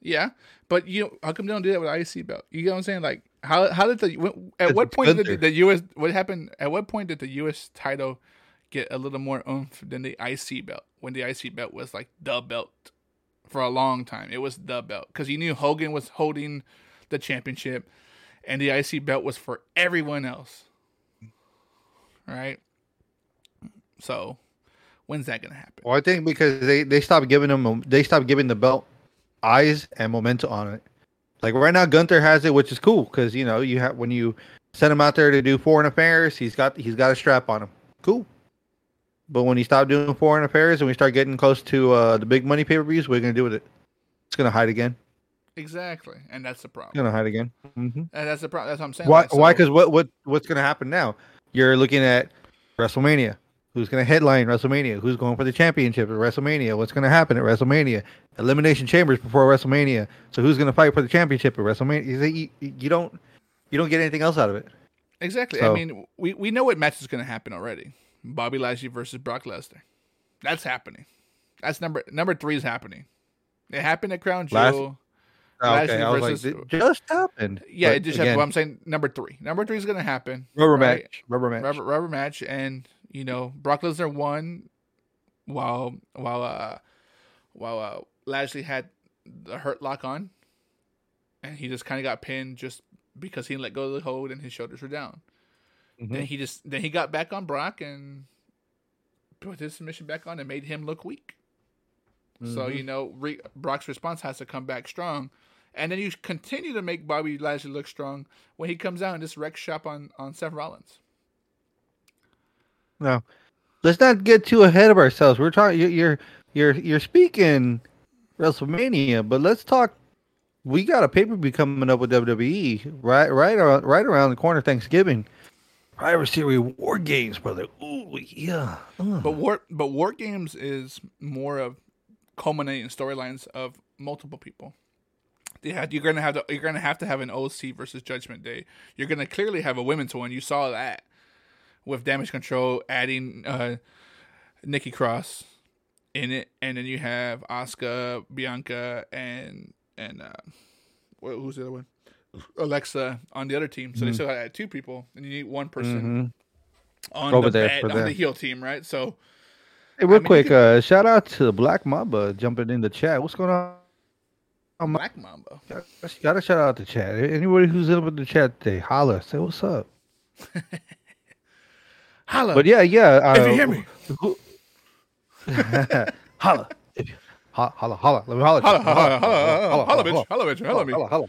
Speaker 1: Yeah, but you know, how come they don't do that with IC belt? You know what I'm saying? Like, how how did the at
Speaker 2: It's
Speaker 1: what point did the, the U.S. what happened? At what point did the U.S. title get a little more oomph than the IC belt? When the IC belt was like the belt for a long time, it was the belt because you knew Hogan was holding the championship, and the IC belt was for everyone else. Right. So, when's that gonna happen?
Speaker 2: Well, I think because they they stopped giving them they stopped giving the belt eyes and momentum on it. Like right now, Gunther has it, which is cool because you know you have when you send him out there to do foreign affairs, he's got he's got a strap on him. Cool. But when you stop doing foreign affairs and we start getting close to uh, the big money pay per views, what are you gonna do with it? It's gonna hide again.
Speaker 1: Exactly, and that's the problem.
Speaker 2: It's gonna hide again. hmm
Speaker 1: And that's the problem. That's what I'm saying.
Speaker 2: Why?
Speaker 1: like,
Speaker 2: Why?
Speaker 1: so-
Speaker 2: Because what? What? What's gonna happen now? You're looking at WrestleMania. Who's gonna headline WrestleMania? Who's going for the championship at WrestleMania? What's gonna happen at WrestleMania? Elimination Chambers before WrestleMania. So who's gonna fight for the championship at WrestleMania? You, you, you don't. You don't get anything else out of it.
Speaker 1: Exactly. I mean, we, we know what match is going to happen already. Bobby Lashley versus Brock Lesnar. That's happening. That's number number three is happening. It happened at Crown Jewel.
Speaker 2: Oh,
Speaker 1: Lashley
Speaker 2: okay, I was like, it just happened.
Speaker 1: Yeah,
Speaker 2: But
Speaker 1: it just
Speaker 2: again,
Speaker 1: happened. I'm saying number three. Number three is going to happen.
Speaker 2: rubber
Speaker 1: right?
Speaker 2: match. Rubber match.
Speaker 1: Rubber, rubber match, and you know Brock Lesnar won, while while uh while uh, Lashley had the hurt lock on, and he just kind of got pinned just because he let go of the hold and his shoulders were down.
Speaker 2: Mhm.
Speaker 1: Then he just then he got back on Brock and put his submission back on and made him look weak. So
Speaker 2: Mhm.
Speaker 1: you know re- Brock's response has to come back strong, and then you continue to make Bobby Lashley look strong when he comes out and just wrecks shop on on Seth Rollins.
Speaker 2: No, let's not get too ahead of ourselves. We're talking. you- You're you're you're speaking WrestleMania, but let's talk. We got a pay per view coming up with WWE right right around right around the corner. Thanksgiving. Series War Games, brother. Ooh yeah. Ugh.
Speaker 1: But war but war games is more of culminating storylines of multiple people. You're gonna have to you're gonna have to have an OC versus Judgment Day. You're gonna clearly have a women's one. You saw that with Damage Control adding uh, Nikki Cross in it, and then you have Asuka, Bianca, and and uh, who's the other one? Alexa on the other team. So they
Speaker 2: Mhm.
Speaker 1: still add two people, and you need one person
Speaker 2: Mhm.
Speaker 1: on
Speaker 2: Over
Speaker 1: the
Speaker 2: there
Speaker 1: bad, on the heel team, right? So.
Speaker 2: Hey, real
Speaker 1: I mean,
Speaker 2: quick, uh, shout out to Black Mamba jumping in the chat. What's going on? Um,
Speaker 1: Black Mamba.
Speaker 2: Gotta shout out the chat. Anybody who's in with the chat today, holla, say what's up.
Speaker 1: Holla.
Speaker 2: But yeah, yeah. Uh,
Speaker 1: if you hear me,
Speaker 2: who- holla. If you- ho- Holla, holla. Let me holla. at you.
Speaker 1: holla, holla, holla, holla, holla, bitch,
Speaker 2: holla,
Speaker 1: holla, bitch, holla me.
Speaker 2: holla, holla, holla.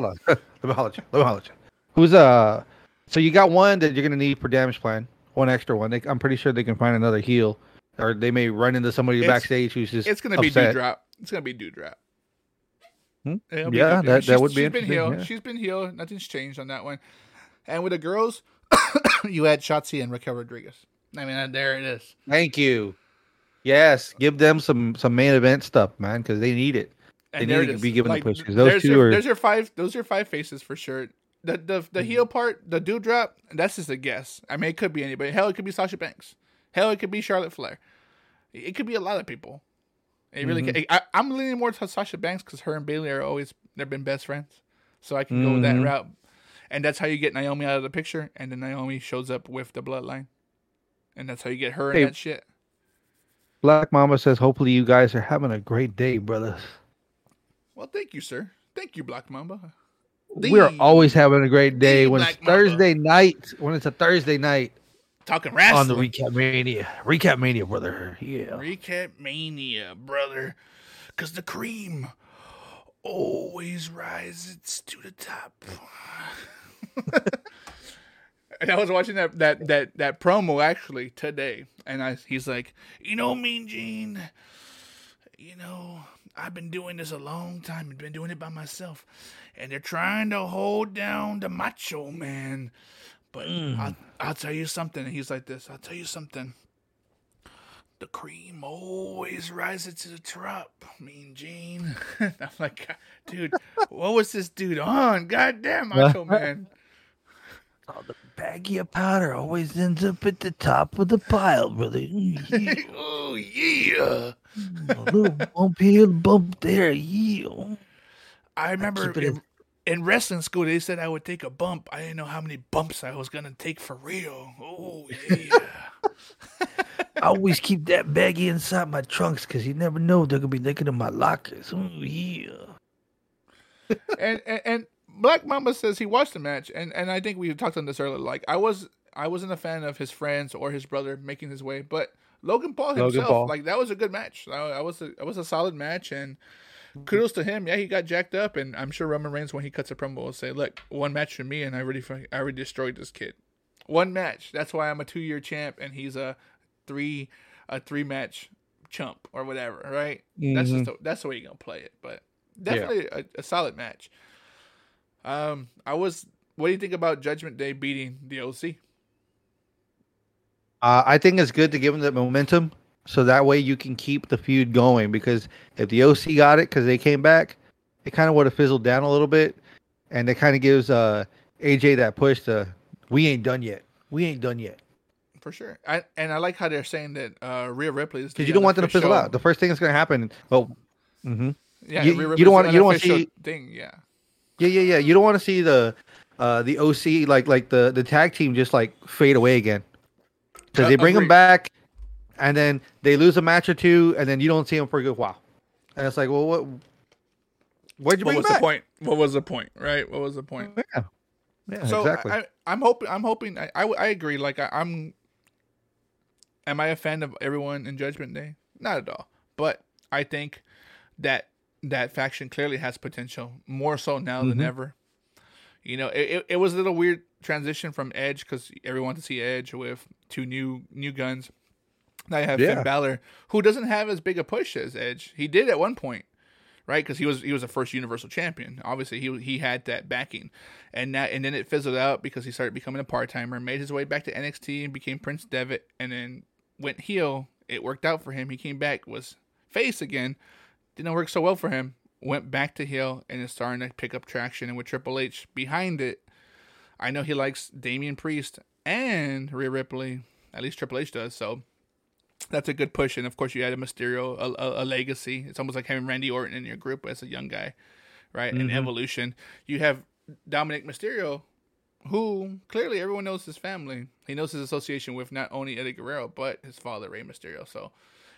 Speaker 2: Let me holla at you. Let me holla at you. Who's uh? So you got one that you're gonna need for damage plan. One extra one. They, I'm pretty sure they can find another heel, or they may run into somebody
Speaker 1: It's-
Speaker 2: backstage who's just.
Speaker 1: It's gonna be
Speaker 2: upset.
Speaker 1: Dewdrop. It's gonna be Dewdrop.
Speaker 2: Hmm?
Speaker 1: It'll be
Speaker 2: Yeah,
Speaker 1: Dewdrop.
Speaker 2: that- that would be
Speaker 1: She's been healed.
Speaker 2: yeah.
Speaker 1: She's been healed. Nothing's changed on that one. And with the girls, you had Shotzi and Raquel Rodriguez. I mean, there it is.
Speaker 2: Thank you. Yes, give them some some main event stuff, man, because they need it.
Speaker 1: And
Speaker 2: They
Speaker 1: there
Speaker 2: need to be given the
Speaker 1: Like,
Speaker 2: push, 'cause those two
Speaker 1: your,
Speaker 2: are-
Speaker 1: There's your five. Those are five faces for sure. The the the heel
Speaker 2: Mm-hmm.
Speaker 1: part, the Dewdrop, that's just a guess. I mean, it could be anybody. Hell, it could be Sasha Banks. Hell, it could be Charlotte Flair. It could be a lot of people. It really.
Speaker 2: Mm-hmm.
Speaker 1: Can, I, I'm leaning more to Sasha Banks because her and Bayley are always they've been best friends, so I can go that
Speaker 2: Mhm.
Speaker 1: route. And that's how you get Naomi out of the picture, and then Naomi shows up with the bloodline, and that's how you get her
Speaker 2: Hey,
Speaker 1: and that shit.
Speaker 2: Black Mamba says, hopefully you guys are having a great day, brothers.
Speaker 1: Well, thank you, sir. Thank you, Black Mamba.
Speaker 2: We're always having a great day when it's
Speaker 1: Mamba.
Speaker 2: Thursday night. When it's a Thursday night
Speaker 1: Talking wrestling
Speaker 2: on the Recap Mania. Recap Mania, brother. Yeah.
Speaker 1: Recap mania, brother. Cause the cream always rises to the top. And I was watching that that that that promo actually today, and I he's like, you know, Mean Gene, you know, I've been doing this a long time. I've been doing it by myself, and they're trying to hold down the Macho Man. But I'll, I'll tell you something. And he's like this. I'll tell you something. The cream always rises to the top, Mean Gene. I'm like, dude, what was this dude on? Goddamn, Macho Man.
Speaker 2: Oh, the baggy of powder always ends up at the top of the pile, brother. Mm,
Speaker 1: oh yeah.
Speaker 2: A little bump here, bump there. Yeah.
Speaker 1: I remember
Speaker 2: keep it
Speaker 1: in, in wrestling school they said I would take a bump. I didn't know how many bumps I was gonna take for real. Oh yeah.
Speaker 2: I always keep that baggie inside my trunks because you never know they're gonna be looking in my lockers. Oh yeah.
Speaker 1: and, and and Black Mamba says he watched the match, and and I think we talked on this earlier. Like I was, I wasn't a fan of his friends or his brother making his way, but Logan Paul
Speaker 2: Logan
Speaker 1: himself,
Speaker 2: Paul.
Speaker 1: like that was a good match. I, I was a, it was a solid match, and kudos to him. Yeah, he got jacked up, and I'm sure Roman Reigns when he cuts a promo will say, "Look, one match for me, and I already I already destroyed this kid. One match. That's why I'm a two year champ, and he's a three a three match chump or whatever. Right? That's just the, that's the way you're gonna play it, but definitely a, a solid match. Um, I was. What do you think about Judgment Day beating the OC?
Speaker 2: Uh, I think it's good to give them the momentum so that way you can keep the feud going. Because if the OC got it because they came back, it kind of would have fizzled down a little bit, and it kind of gives uh, AJ that push to we ain't done yet. We ain't done yet.
Speaker 1: For sure. I, and I like how they're saying that uh, Rhea Ripley is
Speaker 2: Because you don't want them to fizzle out. The first thing that's going to happen. Well, mm-hmm.
Speaker 1: Yeah,
Speaker 2: you- you don't wanna- you don't wanna see-
Speaker 1: thing. Yeah,
Speaker 2: yeah, yeah, yeah. You don't want to see the uh, the OC like like the the tag team just like fade away again. Because
Speaker 1: Uh,
Speaker 2: they bring them
Speaker 1: agreed.
Speaker 2: back, and then they lose a match or two, and then you don't see them for a good while. And it's like, well, what? Why'd you
Speaker 1: what
Speaker 2: bring
Speaker 1: was the point? What was the point? Right? What was the point?
Speaker 2: Yeah, yeah,
Speaker 1: so
Speaker 2: exactly.
Speaker 1: I, I'm hoping. I'm hoping. I, I, I agree. Like I, I'm. Am I a fan of everyone in Judgment Day? Not at all. But I think that that faction clearly has potential more so now than
Speaker 2: Mhm.
Speaker 1: ever. You know, it, it, it was a little weird transition from Edge because everyone to see Edge with two new new guns. Now you have
Speaker 2: Yeah.
Speaker 1: Finn Balor, who doesn't have as big a push as Edge. He did at one point, right? Because he was he was a first Universal Champion. Obviously, he he had that backing, and that and then it fizzled out because he started becoming a part timer, made his way back to NXT and became Prince Devitt, and then went heel. It worked out for him. He came back, was face again. Didn't work so well for him. Went back to heel and is starting to pick up traction. And with Triple H behind it, I know he likes Damian Priest and Rhea Ripley. At least Triple H does. So that's a good push. And of course, you had a Mysterio, a, a, a legacy. It's almost like having Randy Orton in your group as a young guy, right? In
Speaker 2: Mhm.
Speaker 1: Evolution, you have Dominic Mysterio, who clearly everyone knows his family. He knows his association with not only Eddie Guerrero but his father Rey Mysterio. So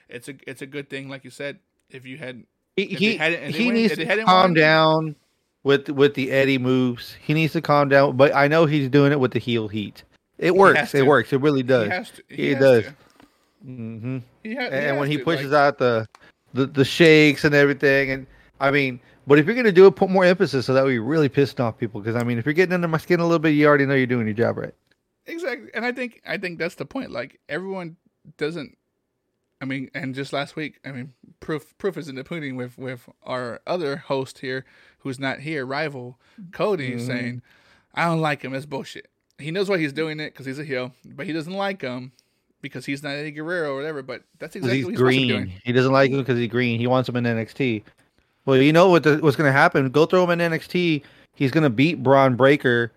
Speaker 1: it's a it's a good thing, like you said. If you had
Speaker 2: he
Speaker 1: if
Speaker 2: he,
Speaker 1: hadn't- if
Speaker 2: he needs to calm
Speaker 1: won-
Speaker 2: down with with the Eddie moves. He needs to calm down. But I know he's doing it with the heel heat. It works. It works. It really does.
Speaker 1: he
Speaker 2: does. hmm
Speaker 1: He ha-
Speaker 2: and when he
Speaker 1: to,
Speaker 2: pushes
Speaker 1: like-
Speaker 2: out the, the the shakes and everything and i mean but if you're going to do it put more emphasis so that way you're really pissing off people because i mean if you're getting under my skin a little bit you already know you're doing your job right
Speaker 1: Exactly, and I think I think that's the point. Like everyone doesn't. I mean, and just last week, I mean, proof proof is in the pudding with with our other host here, who's not here, rival Cody,
Speaker 2: Mhm.
Speaker 1: saying, "I don't like him. It's bullshit. He knows why he's doing it because he's a heel, but he doesn't like him because he's not Eddie Guerrero or whatever. But that's exactly
Speaker 2: he's
Speaker 1: what he's supposed to be
Speaker 2: green
Speaker 1: doing.
Speaker 2: he doesn't like him because he's green he wants him in nxt well you know what the, what's going to happen go throw him in nxt he's going to beat Bron Breakker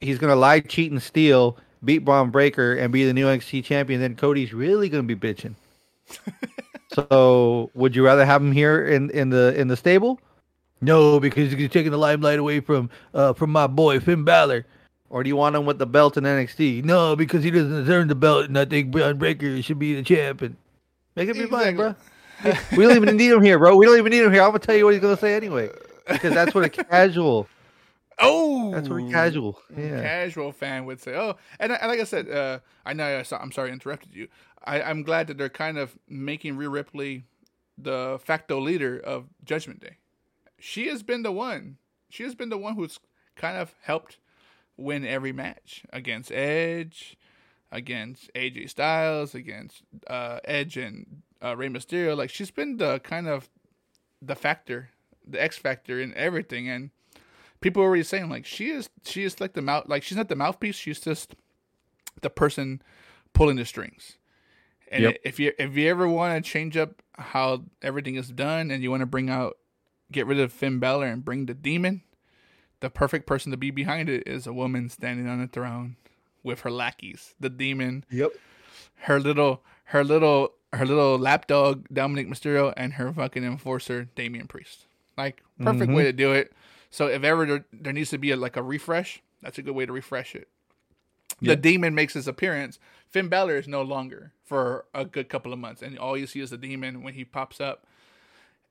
Speaker 2: he's going to lie cheat and steal beat Bron Breakker and be the new nxt champion then cody's really going to be bitching so would you rather have him here in in the in the stable no because he's taking the limelight away from uh from my boy finn Balor. Or do you want him with the belt in NXT? No, because he doesn't deserve the belt, and I think Bron Breakker should be the champ. And make it be fine, bro. We don't even need him here, bro. We don't even need him here. I'm gonna tell you what he's gonna say anyway, because that's what a casual.
Speaker 1: Oh,
Speaker 2: That's what a casual. Yeah.
Speaker 1: casual fan would say. Oh, and, and like I said, uh, I know I saw, I'm sorry I interrupted you. I, I'm glad that they're kind of making Rhea Ripley the facto leader of Judgment Day. She has been the one. She has been the one who's kind of helped win every match against Edge, against AJ Styles, against uh, Edge and uh, Rey Mysterio. Like she's been the kind of the factor, the X factor in everything, and people are already saying like she is she is like the mouth like she's not the mouthpiece. She's just the person pulling the strings. And
Speaker 2: Yep.
Speaker 1: if you if you ever want to change up how everything is done, and you want to bring out get rid of Finn Balor and bring the demon, the perfect person to be behind it is a woman standing on a throne with her lackeys, the demon,
Speaker 2: Yep.
Speaker 1: her little her little her little lapdog Dominic Mysterio and her fucking enforcer Damian Priest. Like perfect
Speaker 2: Mhm.
Speaker 1: way to do it. So if ever there, there needs to be a, like a refresh, that's a good way to refresh it. The demon makes his appearance. Finn Balor is no longer for a good couple of months, and all you see is the demon when he pops up,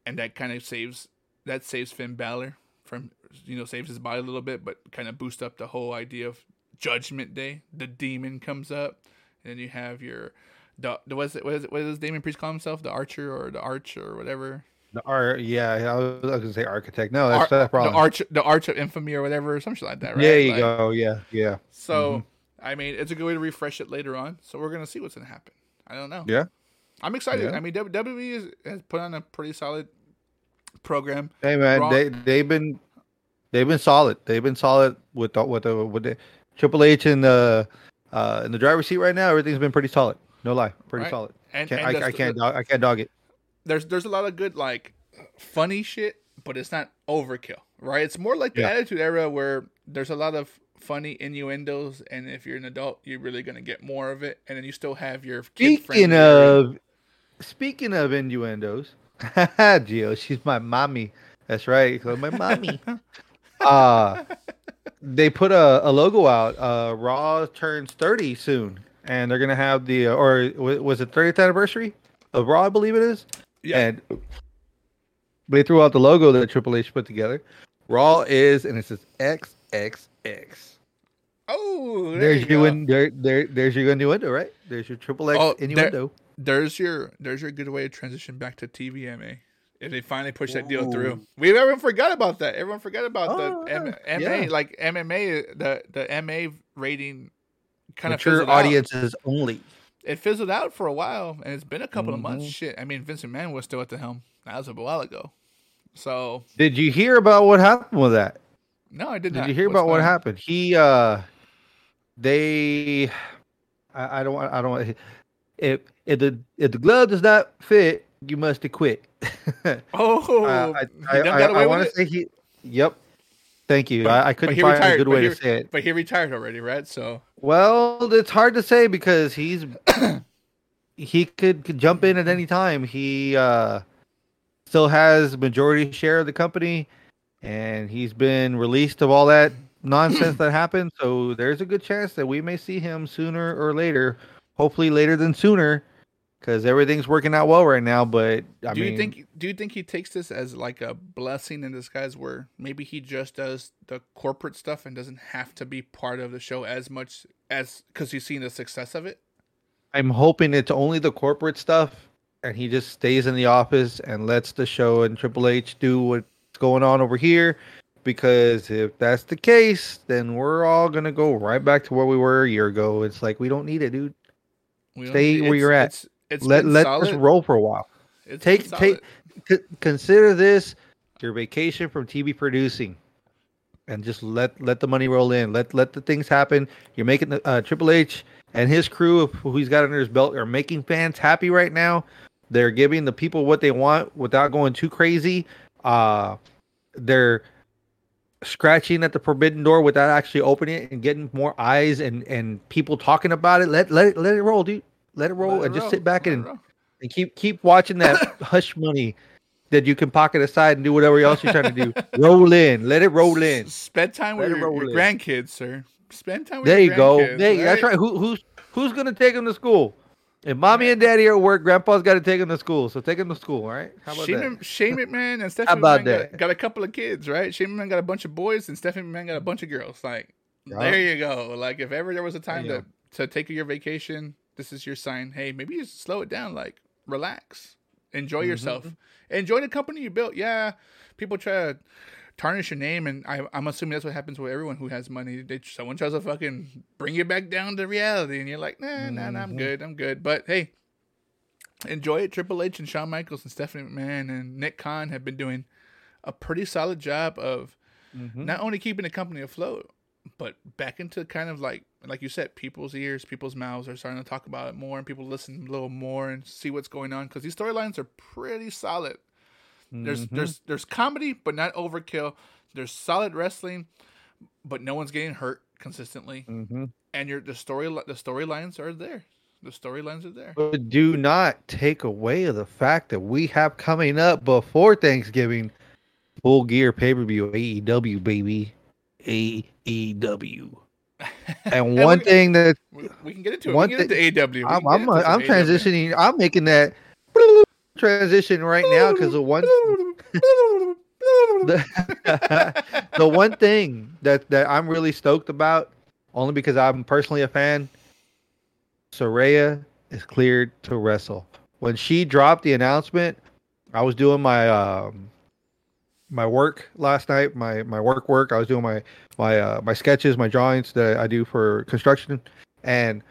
Speaker 1: and that kind of saves that saves Finn Balor from you know saves his body a little bit, but kind of boosts up the whole idea of Judgment Day. The demon comes up, and then you have your the the- what is it what is it what does Damian Priest call himself? The Archer or the Arch or whatever.
Speaker 2: The art, yeah, I was, I was gonna say architect. No, that's
Speaker 1: Ar-
Speaker 2: that's
Speaker 1: the
Speaker 2: problem.
Speaker 1: Arch the Arch of Infamy or whatever, some shit like that, right?
Speaker 2: There you
Speaker 1: Like,
Speaker 2: go. Yeah, yeah,
Speaker 1: So mm-hmm. I mean, it's a good way to refresh it later on. So we're gonna see what's gonna happen. I don't know.
Speaker 2: yeah.
Speaker 1: I'm excited.
Speaker 2: Yeah.
Speaker 1: I mean, WWE is, has put on a pretty solid program.
Speaker 2: Hey man,
Speaker 1: Raw-
Speaker 2: they they've been they've been solid. They've been solid with the, with the with the Triple H in the uh in the driver's seat right now. Everything's been pretty solid. No lie, pretty
Speaker 1: Right.
Speaker 2: solid.
Speaker 1: And,
Speaker 2: Can't,
Speaker 1: and
Speaker 2: I, I can't dog, I can't dog it.
Speaker 1: there's there's a lot of good like funny shit, but it's not overkill, right? It's more like the
Speaker 2: Yeah.
Speaker 1: Attitude Era where there's a lot of funny innuendos, and if you're an adult, you're really gonna get more of it, and then you still have your kid
Speaker 2: Speaking of speaking of innuendos, Gio, she's my mommy. That's right, my mommy. uh they put a, a logo out. Uh Raw turns 30 soon, and they're gonna have the uh, or wa- was it 30th anniversary of Raw? I believe it is.
Speaker 1: yeah,
Speaker 2: And they threw out the logo that Triple H put together. Raw is, and it says XXX.
Speaker 1: oh, there
Speaker 2: There's
Speaker 1: you
Speaker 2: your
Speaker 1: go.
Speaker 2: in, there, there, there's your innuendo, right? There's your Triple X
Speaker 1: Oh,
Speaker 2: innuendo.
Speaker 1: There's your there's your good way to transition back to TVMA. If they finally push that deal
Speaker 2: Ooh.
Speaker 1: through, we everyone forgot about that. Everyone forgot about
Speaker 2: Oh,
Speaker 1: the M- MA,
Speaker 2: yeah.
Speaker 1: like MMA, the the MA rating kind of
Speaker 2: Mature
Speaker 1: out.
Speaker 2: audiences only.
Speaker 1: It fizzled out for a while, and it's been a couple of months.
Speaker 2: Mhm.
Speaker 1: Shit, I mean, Vince McMahon was still at the helm. That was a while ago. So
Speaker 2: Did you hear about what happened with that?
Speaker 1: no, I did
Speaker 2: Did
Speaker 1: not.
Speaker 2: Did you hear
Speaker 1: What's
Speaker 2: about what
Speaker 1: on?
Speaker 2: happened? He, uh, they, I, I don't want, I don't want. If if the if the glove does not fit, you must quit.
Speaker 1: Oh,
Speaker 2: Uh, I, I,
Speaker 1: away
Speaker 2: I, want to say he. Yep. Thank you.
Speaker 1: But-
Speaker 2: I, I couldn't find a
Speaker 1: retired,
Speaker 2: good way
Speaker 1: he-
Speaker 2: to say it.
Speaker 1: But he retired already, right? So
Speaker 2: Well, it's hard to say because he's he could, could jump in at any time. He uh, still has majority share of the company, and he's been released of all that nonsense that happened. So there's a good chance that we may see him sooner or later. Hopefully later than sooner, because everything's working out well right now. But I
Speaker 1: do
Speaker 2: mean,
Speaker 1: you think do you think he takes this as like a blessing in disguise, where maybe he just does the corporate stuff and doesn't have to be part of the show as much as because he's seen the success of it?
Speaker 2: I'm hoping it's only the corporate stuff, and he just stays in the office and lets the show and Triple H do what's going on over here. Because if that's the case, then we're all gonna go right back to where we were a year ago. It's like we don't need it, dude.
Speaker 1: We
Speaker 2: Stay where you're at.
Speaker 1: It's, it's
Speaker 2: let let
Speaker 1: solid.
Speaker 2: this roll for a while.
Speaker 1: It's
Speaker 2: Take take c- consider this your vacation from TV producing, and just let let the money roll in. Let let the things happen. You're making the uh, Triple H and his crew who he's got under his belt are making fans happy right now. They're giving the people what they want without going too crazy. Uh, they're scratching at the forbidden door without actually opening it and getting more eyes and and people talking about it. Let let it let it roll, dude. Let it roll
Speaker 1: Let it
Speaker 2: and just
Speaker 1: roll.
Speaker 2: sit back
Speaker 1: Let
Speaker 2: and and keep keep watching that hush money that you can pocket aside and do whatever else you're trying to do. roll in, let it roll in.
Speaker 1: Spend time with
Speaker 2: Let it
Speaker 1: your, your grandkids, sir. Spend time with
Speaker 2: There
Speaker 1: your
Speaker 2: you go. There, that's right. Who, who's who's gonna take them to school? If mommy and daddy are at work, grandpa's got to take him to school. So take him to school. All right. How about
Speaker 1: Shane,
Speaker 2: that?
Speaker 1: Mc- Shane McMahon and Stephanie McMahon got,
Speaker 2: that?
Speaker 1: got a couple of kids, right? Shane McMahon got a bunch of boys, and Stephanie McMahon got a bunch of girls. Like,
Speaker 2: Yeah.
Speaker 1: there you go. Like, if ever there was a time
Speaker 2: Yeah.
Speaker 1: to to take your vacation, this is your sign. Hey, maybe you slow it down. Like, relax, enjoy
Speaker 2: Mm-hmm.
Speaker 1: yourself, enjoy the company you built. Yeah, people try to tarnish your name, and I, I'm assuming that's what happens with everyone who has money. They someone tries to fucking bring you back down to reality, and you're like, nah, nah, nah, I'm
Speaker 2: Mhm.
Speaker 1: good, I'm good. But hey, enjoy it. Triple H and Shawn Michaels and Stephanie McMahon and Nick Khan have been doing a pretty solid job of
Speaker 2: Mhm.
Speaker 1: not only keeping the company afloat, but back into kind of like like you said, people's ears, people's mouths are starting to talk about it more, and people listen a little more and see what's going on because these storylines are pretty solid. There's
Speaker 2: Mhm.
Speaker 1: there's there's comedy, but not overkill. There's solid wrestling, but no one's getting hurt consistently,
Speaker 2: Mhm.
Speaker 1: and your the story the storylines are there. The storylines are there.
Speaker 2: But do not take away the fact that we have coming up before Thanksgiving full gear pay per view AEW baby AEW. And one
Speaker 1: we-
Speaker 2: thing that
Speaker 1: We, can get into it.
Speaker 2: One
Speaker 1: we can get into AW. We
Speaker 2: I'm I'm, I'm
Speaker 1: AEW.
Speaker 2: transitioning. I'm making that transition right now because the one the, the one thing that that I'm really stoked about, only because I'm personally a fan, Saraya is cleared to wrestle. When she dropped the announcement, I was doing my um my work last night, my my work work. I was doing my my uh, my sketches, my drawings that I do for construction, and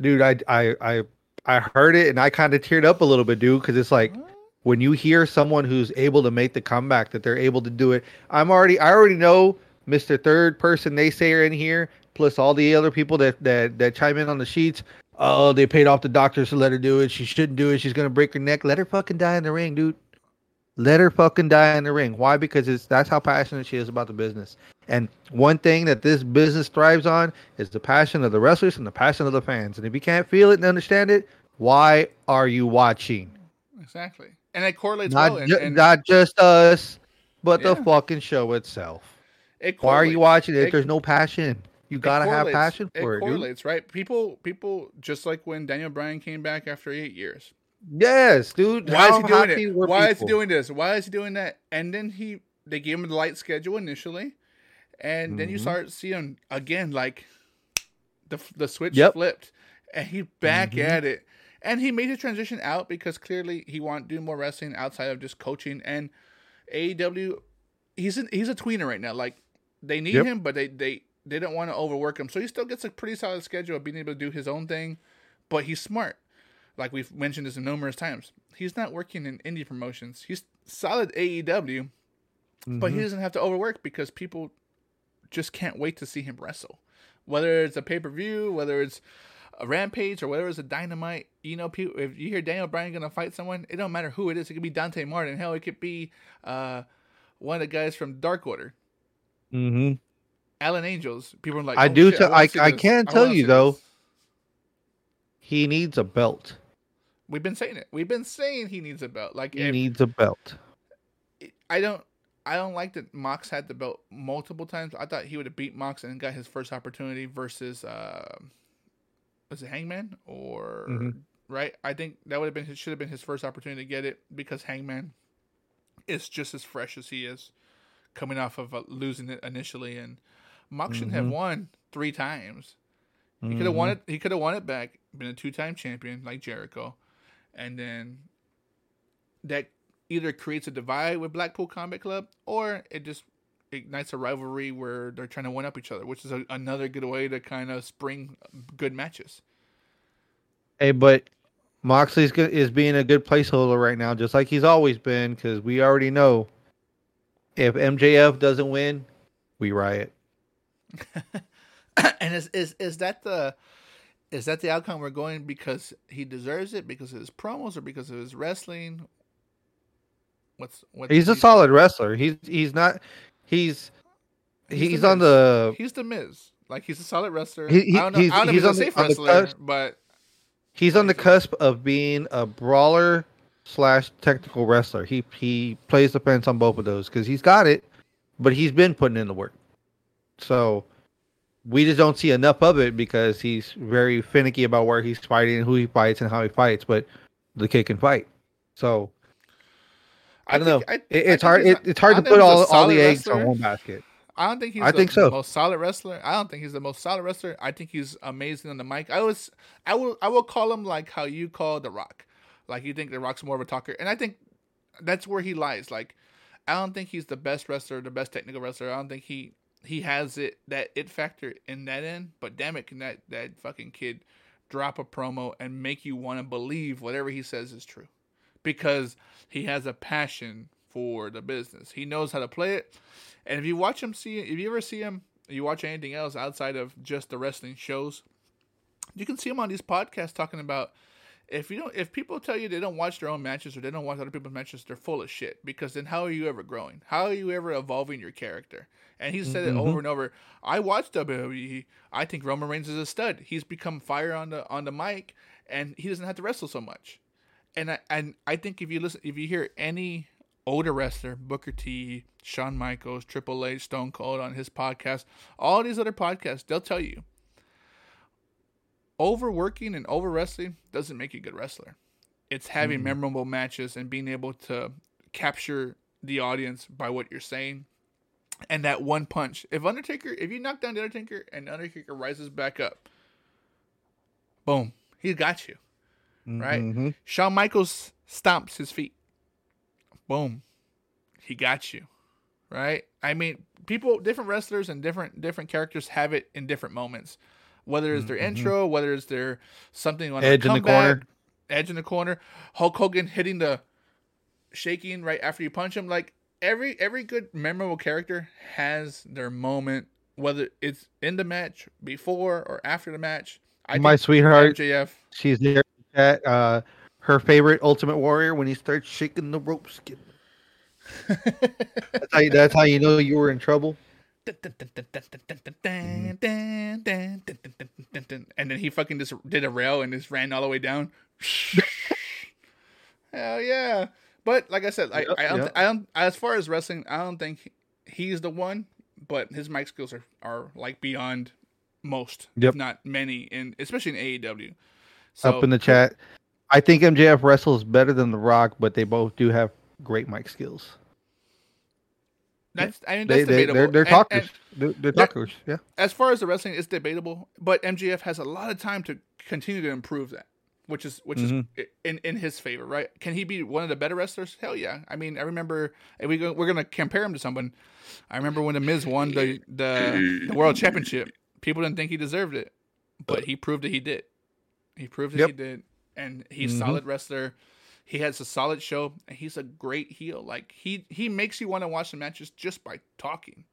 Speaker 2: dude, I I I I heard it and I kind of teared up a little bit, dude, because it's like when you hear someone who's able to make the comeback that they're able to do it i'm already i already know mr third person naysayer in here plus all the other people that that that chime in on the sheets. Oh they paid off the doctors to let her do it. She shouldn't do it. She's gonna break her neck. Let her fucking die in the ring dude let her fucking die in the ring why because it's that's how passionate she is about the business and one thing that this business thrives on is the passion of the wrestlers and the passion of the fans and if you can't feel it and understand it why are you watching
Speaker 1: Exactly, and it correlates
Speaker 2: not,
Speaker 1: well. And,
Speaker 2: ju-
Speaker 1: and
Speaker 2: not just us, but the fucking show itself.
Speaker 1: it
Speaker 2: Why are you watching it if
Speaker 1: It-
Speaker 2: there's no passion? You gotta have passion for it, dude.
Speaker 1: correlates, right? People, people, just like when Daniel Bryan came back after eight years.
Speaker 2: Yes, dude.
Speaker 1: Why is he doing it? Why is he doing this? Why is he doing that? And then he, they gave him the light schedule initially, and then you
Speaker 2: Mhm.
Speaker 1: start seeing again like the the switch
Speaker 2: Yep.
Speaker 1: flipped, and he back
Speaker 2: Mhm.
Speaker 1: at it, and he made his transition out because clearly he wanted to do more wrestling outside of just coaching and AEW. He's an, he's a tweener right now. Like they need
Speaker 2: Yep.
Speaker 1: him, but they they they don't want to overwork him, so he still gets a pretty solid schedule of being able to do his own thing, but he's smart like we've mentioned this numerous times. He's not working in indie promotions. He's solid AEW, but he
Speaker 2: Mhm.
Speaker 1: doesn't have to overwork because people just can't wait to see him wrestle. Whether it's a pay per view, whether it's a rampage, or whether it's a dynamite, you know, people. If you hear Daniel Bryan gonna fight someone, it don't matter who it is. It could be Dante Martin. Hell, it could be uh, one of the guys from Dark Order,
Speaker 2: Mhm.
Speaker 1: Alan Angels. People are like,
Speaker 2: I
Speaker 1: "Oh,
Speaker 2: do
Speaker 1: shit,
Speaker 2: tell- I- I can
Speaker 1: I
Speaker 2: tell
Speaker 1: wanna
Speaker 2: you,
Speaker 1: see
Speaker 2: though,
Speaker 1: this."
Speaker 2: He needs a belt.
Speaker 1: We've been saying it. We've been saying he needs a belt. Like
Speaker 2: He
Speaker 1: if,
Speaker 2: needs a belt.
Speaker 1: I don't I don't like that Mox had the belt multiple times. I thought he would have beat Mox and got his first opportunity versus uh was it Hangman or
Speaker 2: Mhm.
Speaker 1: right? I think that would have been should have been his first opportunity to get it because Hangman is just as fresh as he is coming off of uh, losing it initially and Mox shouldn't have
Speaker 2: Mhm.
Speaker 1: won three times. He could have won
Speaker 2: Mhm.
Speaker 1: it. He could have won it back. Been a two-time champion like Jericho, and then that either creates a divide with Blackpool Combat Club or it just ignites a rivalry where they're trying to one up each other, which is a, another good way to kind of spring good matches.
Speaker 2: Hey, but Moxley's go- is being a good placeholder right now, just like he's always been, because we already know if MJF doesn't win, we riot.
Speaker 1: and is is is that the is that the outcome we're going because he deserves it because of his promos or because of his wrestling? What's what?
Speaker 2: He's a solid wrestler. He's he's not. He's
Speaker 1: He's
Speaker 2: he's,
Speaker 1: the
Speaker 2: on
Speaker 1: Miz.
Speaker 2: the
Speaker 1: He's the Miz. Like he's a solid wrestler.
Speaker 2: He- he-
Speaker 1: I don't know.
Speaker 2: he's-
Speaker 1: I don't know if
Speaker 2: he's
Speaker 1: he's a
Speaker 2: on the-
Speaker 1: safe
Speaker 2: on the
Speaker 1: wrestler,
Speaker 2: cusp.
Speaker 1: but
Speaker 2: he's on the cusp of being a brawler slash technical wrestler. He he plays the fence on both of those because he's got it, but he's been putting in the work. So we just don't see enough of it because he's very finicky about where he's fighting, who he fights, and how he fights. But the kid can fight. So I don't
Speaker 1: think-
Speaker 2: know.
Speaker 1: I-
Speaker 2: It, it's
Speaker 1: think
Speaker 2: hard. It,
Speaker 1: a-
Speaker 2: it's hard to put
Speaker 1: think he's a
Speaker 2: all, all the eggs
Speaker 1: wrestler.
Speaker 2: on one basket.
Speaker 1: I don't think he's
Speaker 2: I
Speaker 1: the
Speaker 2: think so.
Speaker 1: most solid wrestler. I don't think he's the most solid wrestler. I think he's amazing on the mic. I was I will I will call him like how you call The Rock. Like you think The Rock's more of a talker. And I think that's where he lies. Like I don't think he's the best wrestler, the best technical wrestler. I don't think he he has it that it factor in that end. But damn it, can that that fucking kid drop a promo and make you want to believe whatever he says is true, because he has a passion for the business. He knows how to play it, and if you watch him see, if you ever see him, you watch anything else outside of just the wrestling shows, you can see him on these podcasts talking about if you don't if people tell you they don't watch their own matches or they don't watch other people's matches they're full of shit. Because then how are you ever growing? How are you ever evolving your character? And he said it mm-hmm. over and over. I watch wwe i think roman reigns is a stud. He's become fire on the on the mic and he doesn't have to wrestle so much. And i and i think if you listen if you hear any older wrestler booker t Shawn michaels triple h stone cold on his podcast all these other podcasts they'll tell you overworking and over wrestling doesn't make you a good wrestler. It's having memorable matches and being able to capture the audience by what you're saying. And that one punch. If Undertaker, if you knock down the Undertaker and Undertaker rises back up, boom, he got you. Right?
Speaker 2: Mhm.
Speaker 1: Shawn Michaels stomps his feet. Boom. He got you. Right? I mean, people different wrestlers and different different characters have it in different moments. Whether it's their intro, whether it's their something on
Speaker 2: Mm-hmm. Edge
Speaker 1: a
Speaker 2: in the
Speaker 1: comeback,
Speaker 2: corner.
Speaker 1: edge in the corner, Hulk Hogan hitting the shaking right after you punch him. Like every every good memorable character has their moment, whether it's in the match, before or after the match. I
Speaker 2: My sweetheart,
Speaker 1: MJF.
Speaker 2: she's there at uh, her favorite Ultimate Warrior when he starts shaking the ropes. That's how you, that's how you know you were in trouble.
Speaker 1: And then he fucking just did a rail and just ran all the way down. Hell yeah! But like I said, I,
Speaker 2: Yep,
Speaker 1: I, don't,
Speaker 2: yep.
Speaker 1: I don't. As far as wrestling, I don't think he's the one. But his mic skills are, are like beyond most,
Speaker 2: Yep.
Speaker 1: if not many, in especially in AEW. So
Speaker 2: Up in the chat, I think MJF wrestles better than The Rock, but they both do have great mic skills.
Speaker 1: That's I mean
Speaker 2: They,
Speaker 1: that's
Speaker 2: they
Speaker 1: debatable.
Speaker 2: they're, they're talkers.
Speaker 1: and-
Speaker 2: they're, they're
Speaker 1: they're-
Speaker 2: talkers. Yeah.
Speaker 1: as far as the wrestling, it's debatable, but MJF has a lot of time to continue to improve that, which is which
Speaker 2: Mhm.
Speaker 1: is in in his favor, right? Can he be one of the better wrestlers? Hell yeah! I mean, I remember if we go, we're gonna compare him to someone. I remember when the Miz won the the, the world championship. People didn't think he deserved it, but he proved that he did. He proved that
Speaker 2: Yep.
Speaker 1: he did, and he's
Speaker 2: Mhm.
Speaker 1: solid wrestler. He has a solid show, and he's a great heel. Like he he makes you want to watch the matches just by talking.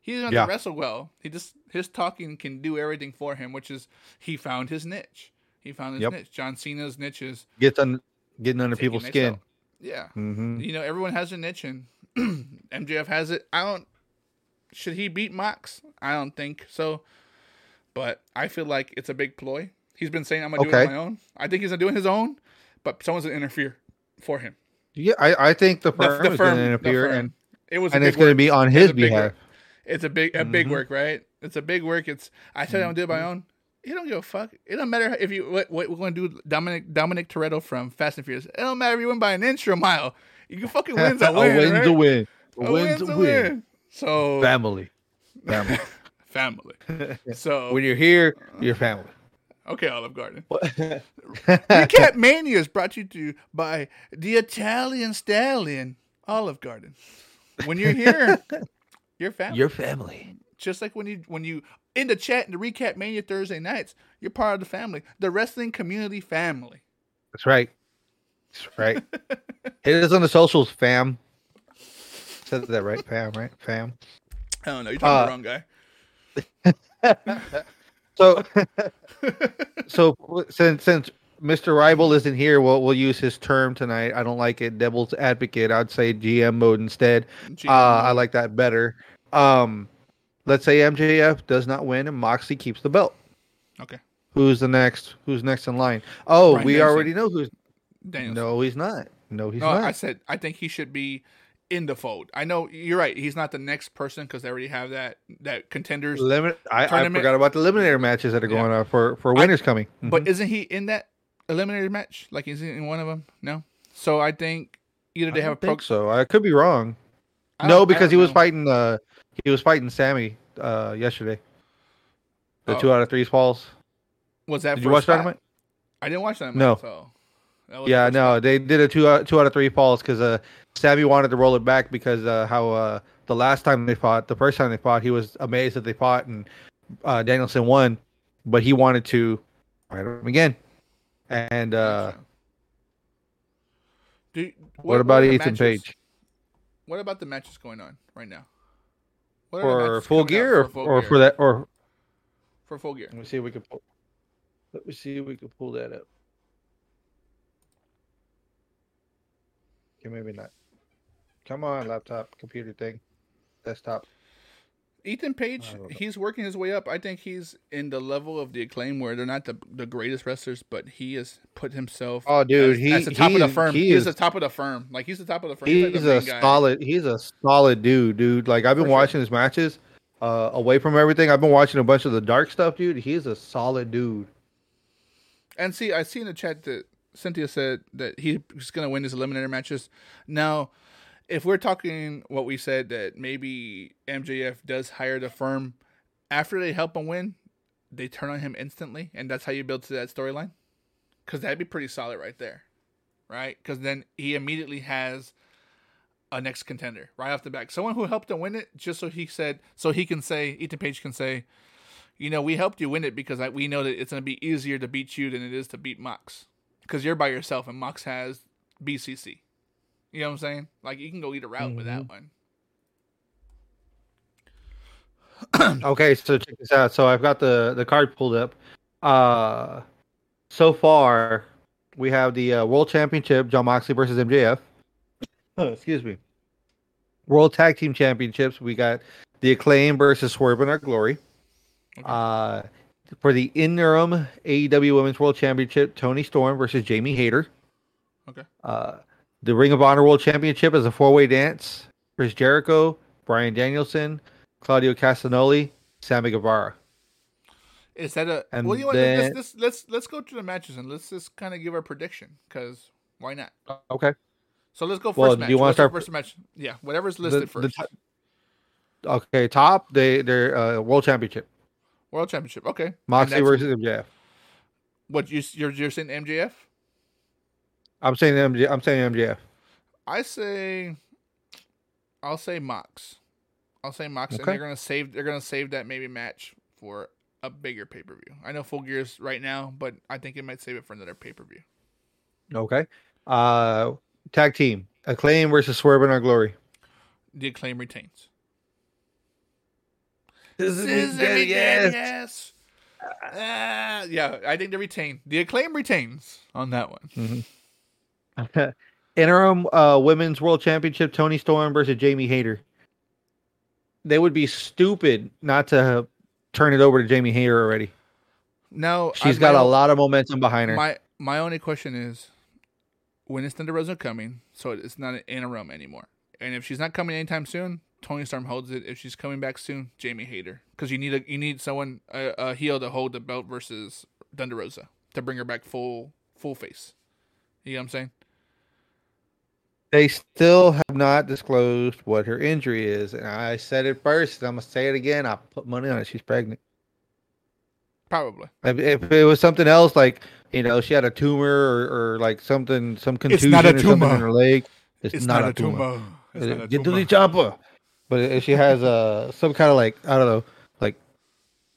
Speaker 1: He doesn't
Speaker 2: Yeah.
Speaker 1: wrestle well. He just his talking can do everything for him, which is he found his niche. He found his
Speaker 2: Yep.
Speaker 1: niche. John Cena's niche is
Speaker 2: Gets on getting under people's skin.
Speaker 1: out. Yeah,
Speaker 2: hmm
Speaker 1: you know everyone has a niche, and MJF has it. I don't. Should he beat Mox? I don't think so. But I feel like it's a big ploy. He's been saying I'm gonna do it on my own. I think he's gonna do it his own, but someone's gonna interfere for him.
Speaker 2: Yeah, I, I think the
Speaker 1: The,
Speaker 2: firm
Speaker 1: the
Speaker 2: is
Speaker 1: firm,
Speaker 2: going to interfere,
Speaker 1: firm.
Speaker 2: and
Speaker 1: it was
Speaker 2: and it's going to
Speaker 1: work.
Speaker 2: be on his
Speaker 1: a big
Speaker 2: behalf.
Speaker 1: work. It's a big a big
Speaker 2: Mhm.
Speaker 1: work, right? It's a big work. It's I tell you I'm gonna do it my own. You don't give a fuck. It don't matter if you what, what we're gonna do. Dominic Dominic Toretto from Fast and Furious. It don't matter if you win by an inch or a mile. You can fucking win a
Speaker 2: a
Speaker 1: win.
Speaker 2: win's
Speaker 1: right?
Speaker 2: a win. A
Speaker 1: A
Speaker 2: win's a win.
Speaker 1: So
Speaker 2: Family. Family.
Speaker 1: family. So
Speaker 2: when you're here, you're family.
Speaker 1: Okay, Olive Garden. Recap Mania is brought to you to by the Italian Stallion, Olive Garden. When you're here, you're family.
Speaker 2: Your family.
Speaker 1: just like when you when you in the chat in the recap mania Thursday nights, you're part of the family, the wrestling community family.
Speaker 2: That's right. That's right. Hit us on the socials, fam. Said that right, fam, right? Fam.
Speaker 1: I don't know, you're talking
Speaker 2: Uh,
Speaker 1: the wrong guy.
Speaker 2: So, so since since Mr. Rival isn't here, we'll we'll use his term tonight. I don't like it. Devil's advocate. I'd say GM mode instead.
Speaker 1: GM
Speaker 2: Uh, I like that better. Um, let's say MJF does not win and Moxley keeps the belt.
Speaker 1: Okay,
Speaker 2: Who's the next? Who's next in line? Oh,
Speaker 1: Bryan
Speaker 2: we
Speaker 1: Danielson.
Speaker 2: already know who's.
Speaker 1: Danielson.
Speaker 2: No, he's not. No, he's
Speaker 1: no,
Speaker 2: not.
Speaker 1: I said I think he should be in the fold. I know you're right. He's not the next person because they already have that that contenders.
Speaker 2: Limit. I, I forgot about the eliminator matches that are
Speaker 1: Yeah.
Speaker 2: going on for for
Speaker 1: I-
Speaker 2: winners coming.
Speaker 1: But
Speaker 2: Mhm.
Speaker 1: isn't he in that eliminator match? Like is he in one of them? No. So I think either they
Speaker 2: I
Speaker 1: have a pro.
Speaker 2: think so. I could be wrong. No, because he was
Speaker 1: know.
Speaker 2: fighting. Uh, he was fighting Sammy uh yesterday. The
Speaker 1: Oh.
Speaker 2: two out of three falls.
Speaker 1: Was that
Speaker 2: Did
Speaker 1: for
Speaker 2: you watch? Dynamite?
Speaker 1: I didn't watch that.
Speaker 2: No.
Speaker 1: So
Speaker 2: Yeah,
Speaker 1: the first
Speaker 2: no, they did a two out, two out of three falls because uh, Sammy wanted to roll it back because uh, how uh, the last time they fought, the first time they fought, he was amazed that they fought and uh, Danielson won, but he wanted to fight him again. And uh,
Speaker 1: Do,
Speaker 2: what,
Speaker 1: are
Speaker 2: about
Speaker 1: the
Speaker 2: Ethan
Speaker 1: matches-
Speaker 2: Page
Speaker 1: What about the matches going on right now? What are the
Speaker 2: for full
Speaker 1: coming
Speaker 2: gear or,
Speaker 1: full
Speaker 2: or
Speaker 1: gear?
Speaker 2: for that or
Speaker 1: for full gear?
Speaker 2: let me see if we can pull. Let me see if we can pull that up. Okay, maybe not. Come on, laptop, computer thing, desktop.
Speaker 1: Ethan Page,
Speaker 2: I don't know.
Speaker 1: he's working his way up. I think he's in the level of the acclaim where they're not the, the greatest wrestlers, but he has put himself.
Speaker 2: Oh, dude,
Speaker 1: as,
Speaker 2: he-
Speaker 1: as the top of the firm.
Speaker 2: he
Speaker 1: he's
Speaker 2: is-
Speaker 1: the top of the firm. Like he's the top of the firm.
Speaker 2: He's
Speaker 1: like the
Speaker 2: a
Speaker 1: main guy.
Speaker 2: solid. He's a solid dude, dude. Like I've been
Speaker 1: For sure.
Speaker 2: watching his matches, uh, away from everything. I've been watching a bunch of the dark stuff, dude. He's a solid dude.
Speaker 1: And see, I see in the chat that Cynthia said that he's going to win his eliminator matches. Now, if we're talking what we said that maybe MJF does hire the firm after they help him win, they turn on him instantly, and that's how you build to that storyline. Because that'd be pretty solid right there, right? Because then he immediately has a next contender right off the back, someone who helped him win it, just so he said, so he can say, Ethan Page can say, you know, we helped you win it because I, we know that it's going to be easier to beat you than it is to beat Mox. Because you're by yourself and Mox has BCC. You know what I'm saying? Like, you can go either route with that one.
Speaker 2: Okay, so check this out. So I've got the the card pulled up. Uh, so far we have the uh, World Championship, Jon Moxley versus MJF. Oh, excuse me. World Tag Team Championships, we got the Acclaim versus Swerve in Our Glory.
Speaker 1: Okay.
Speaker 2: Uh, for the interim AEW Women's World Championship, Toni Storm versus Jamie Hayter.
Speaker 1: Okay.
Speaker 2: Uh, the Ring of Honor World Championship is a four-way dance. Chris Jericho, Bryan Danielson, Claudio Castagnoli, Sammy Guevara.
Speaker 1: Is that a.
Speaker 2: And
Speaker 1: well, you know
Speaker 2: then-
Speaker 1: Let's, let's, let's, let's go to the matches and let's just kind of give our prediction. Because why not?
Speaker 2: Okay.
Speaker 1: So let's go first
Speaker 2: Well, do you wanna start-
Speaker 1: first match? Yeah, whatever's listed
Speaker 2: The-
Speaker 1: first.
Speaker 2: the to- okay, top they they're uh, World Championship.
Speaker 1: World Championship. Okay. And
Speaker 2: Moxley versus MJF.
Speaker 1: What you you're you're saying MJF?
Speaker 2: I'm saying MJ. I'm saying MJF.
Speaker 1: I say, I'll say Mox. I'll say Mox, and they're gonna save. They're gonna save that maybe match for a bigger pay per view. I know Full Gear's right now, but I think it might save it for another pay per view.
Speaker 2: Okay. Uh, tag team Acclaim versus Swerve in Our Glory.
Speaker 1: The acclaim retains.
Speaker 2: This
Speaker 1: Scissor yes. Ah, yeah, I think they retain. The acclaim retains on that one.
Speaker 2: Interim uh, Women's World Championship: Toni Storm versus Jamie Hayter. They would be stupid not to turn it over to Jamie Hayter already.
Speaker 1: No,
Speaker 2: She's
Speaker 1: I-
Speaker 2: got
Speaker 1: a
Speaker 2: a
Speaker 1: o-
Speaker 2: lot of momentum behind her.
Speaker 1: My my only question is, when is Thunder Rosa coming? So it's not an interim anymore. And if she's not coming anytime soon, Toni Storm holds it. If she's coming back soon, Jamie Hayter, because you need a you need someone a, a heel to hold the belt versus Thunder Rosa to bring her back full full face. You know what I'm saying?
Speaker 2: They still have not disclosed what her injury is, and I said it first. And I'm gonna say it again. I put money on it. She's pregnant.
Speaker 1: Probably.
Speaker 2: If, if it was something else, like you know, she had a tumor or, or like something, some contusion
Speaker 1: not a
Speaker 2: or something
Speaker 1: tumor.
Speaker 2: in her leg. It's, not, a tumor.
Speaker 1: tumor. It's not a
Speaker 2: Get to the chopper. But if she has uh, some kind of like I don't know, like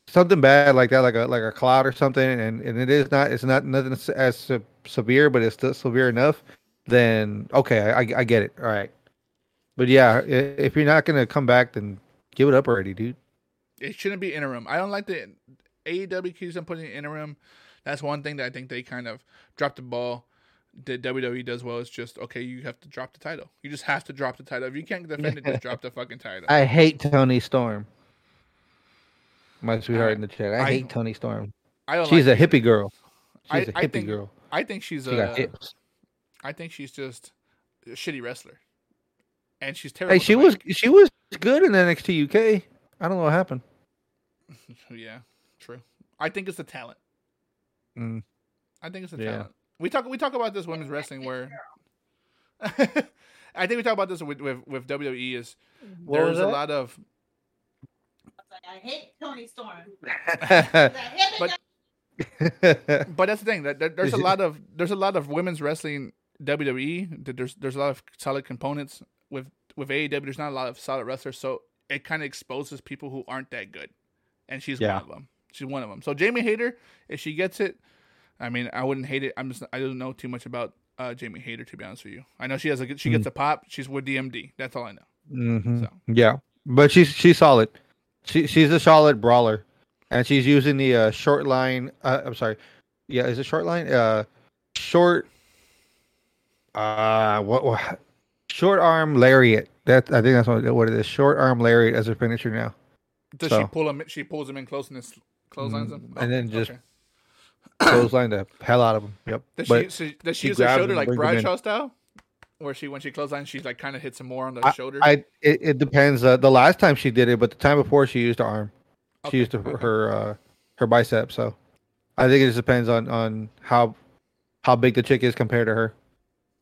Speaker 2: something bad like that, like a like a clot or something, and, and it is not, it's not nothing as- as se- severe, but it's still severe enough. Then okay, I, I get it. All right. But yeah, if you're not gonna come back, then give it up already, dude.
Speaker 1: it shouldn't be interim. I don't like the AEW keeps on putting interim. That's one thing that I think they kind of dropped the ball. That WWE does well is just okay. You have to drop the title. You just have to drop the title. If you can't defend it, just drop the fucking title.
Speaker 2: I hate Toni Storm. My sweetheart
Speaker 1: I-
Speaker 2: in the chat. I,
Speaker 1: I-
Speaker 2: hate Toni Storm.
Speaker 1: I.
Speaker 2: She's
Speaker 1: like
Speaker 2: a hippie girl.
Speaker 1: I-
Speaker 2: She's a
Speaker 1: I
Speaker 2: hippie
Speaker 1: think-
Speaker 2: girl.
Speaker 1: I think she's
Speaker 2: She
Speaker 1: a. I think she's just a shitty wrestler, and she's terrible.
Speaker 2: Hey, she was
Speaker 1: mic.
Speaker 2: she was good in NXT UK. I don't know what happened.
Speaker 1: Yeah, true. I think it's the talent.
Speaker 2: Mm.
Speaker 1: I think it's the
Speaker 2: Yeah.
Speaker 1: talent. We talk. We talk about this women's wrestling where. I think we talk about this with with, with WWE is mm-hmm.
Speaker 2: What
Speaker 1: there's
Speaker 2: was
Speaker 1: a
Speaker 2: that?
Speaker 1: lot of
Speaker 3: I was like, I hate Toni Storm.
Speaker 2: but
Speaker 1: But- that's the thing that, that there's a lot of there's a lot of women's wrestling WWE. That there's there's a lot of solid components with with AEW. There's not a lot of solid wrestlers, so it kind of exposes people who aren't that good, and she's
Speaker 2: Yeah.
Speaker 1: one of them. She's one of them. So Jamie Hayter, if she gets it, I mean, I wouldn't hate it. I'm just I don't know too much about uh, Jamie Hayter to be honest with you. I know she has a she gets a pop. She's with DMD. That's all I know.
Speaker 2: Mhm.
Speaker 1: So.
Speaker 2: Yeah, but she's she's solid. She she's a solid brawler, and she's using the uh, short line. Uh, I'm sorry. Yeah, is it short line? Uh, short. Uh, what, what? Short arm lariat. That I think that's what, what it is. Short arm lariat as her finisher now.
Speaker 1: Does she pull him? She pulls him in close and clotheslines him,
Speaker 2: Mm, and then just-
Speaker 1: okay.
Speaker 2: Clothesline the hell out of him. Yep.
Speaker 1: Does
Speaker 2: but
Speaker 1: she, she does she,
Speaker 2: she
Speaker 1: use her shoulder like
Speaker 2: brings.
Speaker 1: Bradshaw style, where she when she clotheslines she's like kind of hits him more on the shoulder?
Speaker 2: I it, it depends. Uh, the last time she did it, but the time before she used her arm. She
Speaker 1: Okay,
Speaker 2: used her
Speaker 1: okay.
Speaker 2: her, uh, her bicep. So I think it just depends on on how how big the chick is compared to her.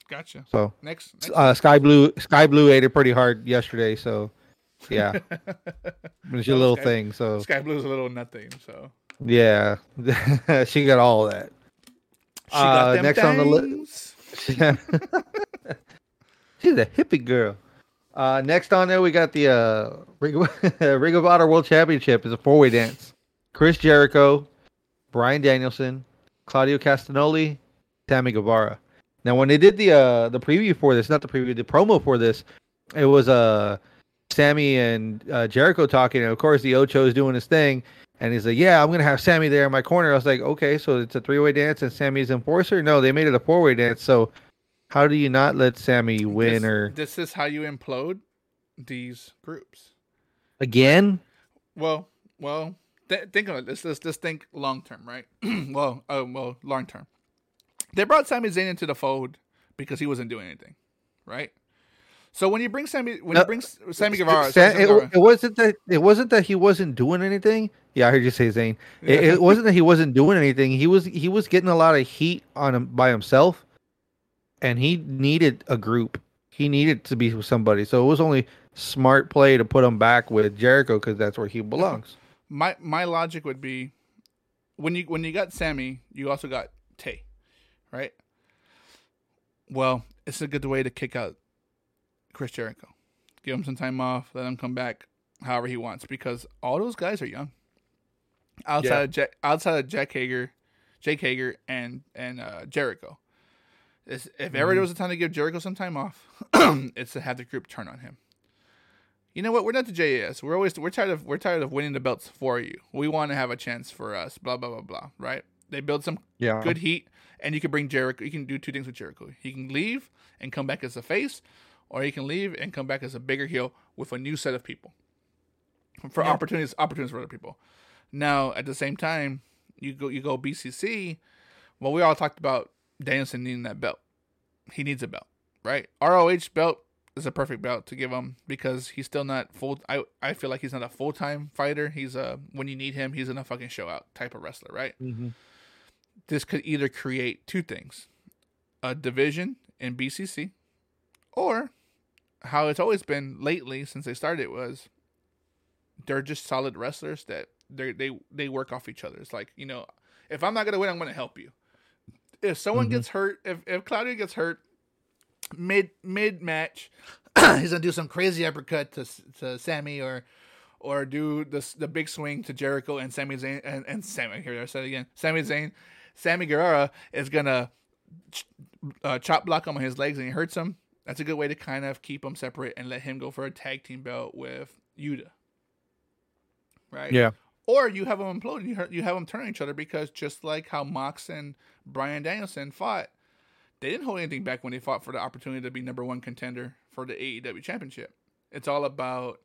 Speaker 1: Gotcha.
Speaker 2: So
Speaker 1: Next, next.
Speaker 2: uh, Skye Blue Skye Blue ate it pretty hard yesterday. So yeah, it's your little
Speaker 1: Sky-
Speaker 2: thing. So
Speaker 1: Skye Blue's a little nothing, so
Speaker 2: yeah, she got all that.
Speaker 1: she got
Speaker 2: Uh, next on the
Speaker 1: list.
Speaker 2: She's a hippie girl. Uh, next on there, we got the uh, Ring, of, Ring of Honor World Championship. is a four way dance. Chris Jericho, Bryan Danielson, Claudio Castagnoli, Sammy Guevara. Now, when they did the uh, the preview for this, not the preview, the promo for this, it was uh, Sammy and uh, Jericho talking. And of course, the Ocho is doing his thing. And he's like, "Yeah, I'm gonna have Sammy there in my corner." I was like, "Okay, so it's a three way dance and Sammy's enforcer." No, they made it a four way dance. So, how do you not let Sammy win
Speaker 1: this,
Speaker 2: or
Speaker 1: this is how you implode these groups.
Speaker 2: again?
Speaker 1: Well, well, th- think of it. Let's let's just think long term, right? well, uh, well, long term. They brought Sami Zayn into the fold because he wasn't doing anything, right? So when you bring Sammy, when
Speaker 2: No,
Speaker 1: you bring Sammy Guevara,
Speaker 2: Sa-
Speaker 1: Sammy
Speaker 2: it, it wasn't that it wasn't that he wasn't doing anything. Yeah, I heard you say Zane. It, it wasn't that he wasn't doing anything. He was he was getting a lot of heat on him by himself, and he needed a group. He needed to be with somebody. So it was only smart play to put him back with Jericho because that's where he belongs.
Speaker 1: my my logic would be when you when you got Sammy, you also got Tay, right? Well, it's a good way to kick out Chris Jericho. Give him some time off, let him come back however he wants because all those guys are young. Outside
Speaker 2: Yeah.
Speaker 1: of Jack, outside of Jack Hager, Jake Hager and and uh, Jericho. It's, if ever
Speaker 2: Mm-hmm.
Speaker 1: there was a time to give Jericho some time off, it's to have the group turn on him. You know what? We're not the JAS. We're always we're tired of we're tired of winning the belts for you. We want to have a chance for us. Blah blah blah blah. Right? They build some
Speaker 2: Yeah,
Speaker 1: good heat, and you can bring Jericho. You can do two things with Jericho. He can leave and come back as a face, or he can leave and come back as a bigger heel with a new set of people for
Speaker 2: Yeah.
Speaker 1: opportunities opportunities for other people. Now, at the same time, you go you go BCC. Well, we all talked about Danielson needing that belt. He needs a belt, right? ROH belt is a perfect belt to give him because he's still not full. I I feel like he's not a full time fighter. He's a when you need him, he's in a fucking show out type of wrestler, right?
Speaker 2: Mhm.
Speaker 1: this could either create two things a division in BCC, or how it's always been lately since they started was they're just solid wrestlers that they they they work off each other. It's like you know, if I'm not gonna win, I'm gonna help you. If someone
Speaker 2: Mhm.
Speaker 1: gets hurt, if if Claudio gets hurt mid mid match, he's gonna do some crazy uppercut to to Sammy or or do this the big swing to Jericho and Sami Zayn and, and Sammy here I said it again Sami Zayn Sammy Guerrero is gonna ch- uh, chop block him on his legs and he hurts him. That's a good way to kind of keep him separate and let him go for a tag team belt with Yuta. Right.
Speaker 2: Yeah.
Speaker 1: Or you have them implode and you, have them turn on each other because just like how Mox and Bryan Danielson fought, they didn't hold anything back when they fought for the opportunity to be number one contender for the AEW championship. It's all about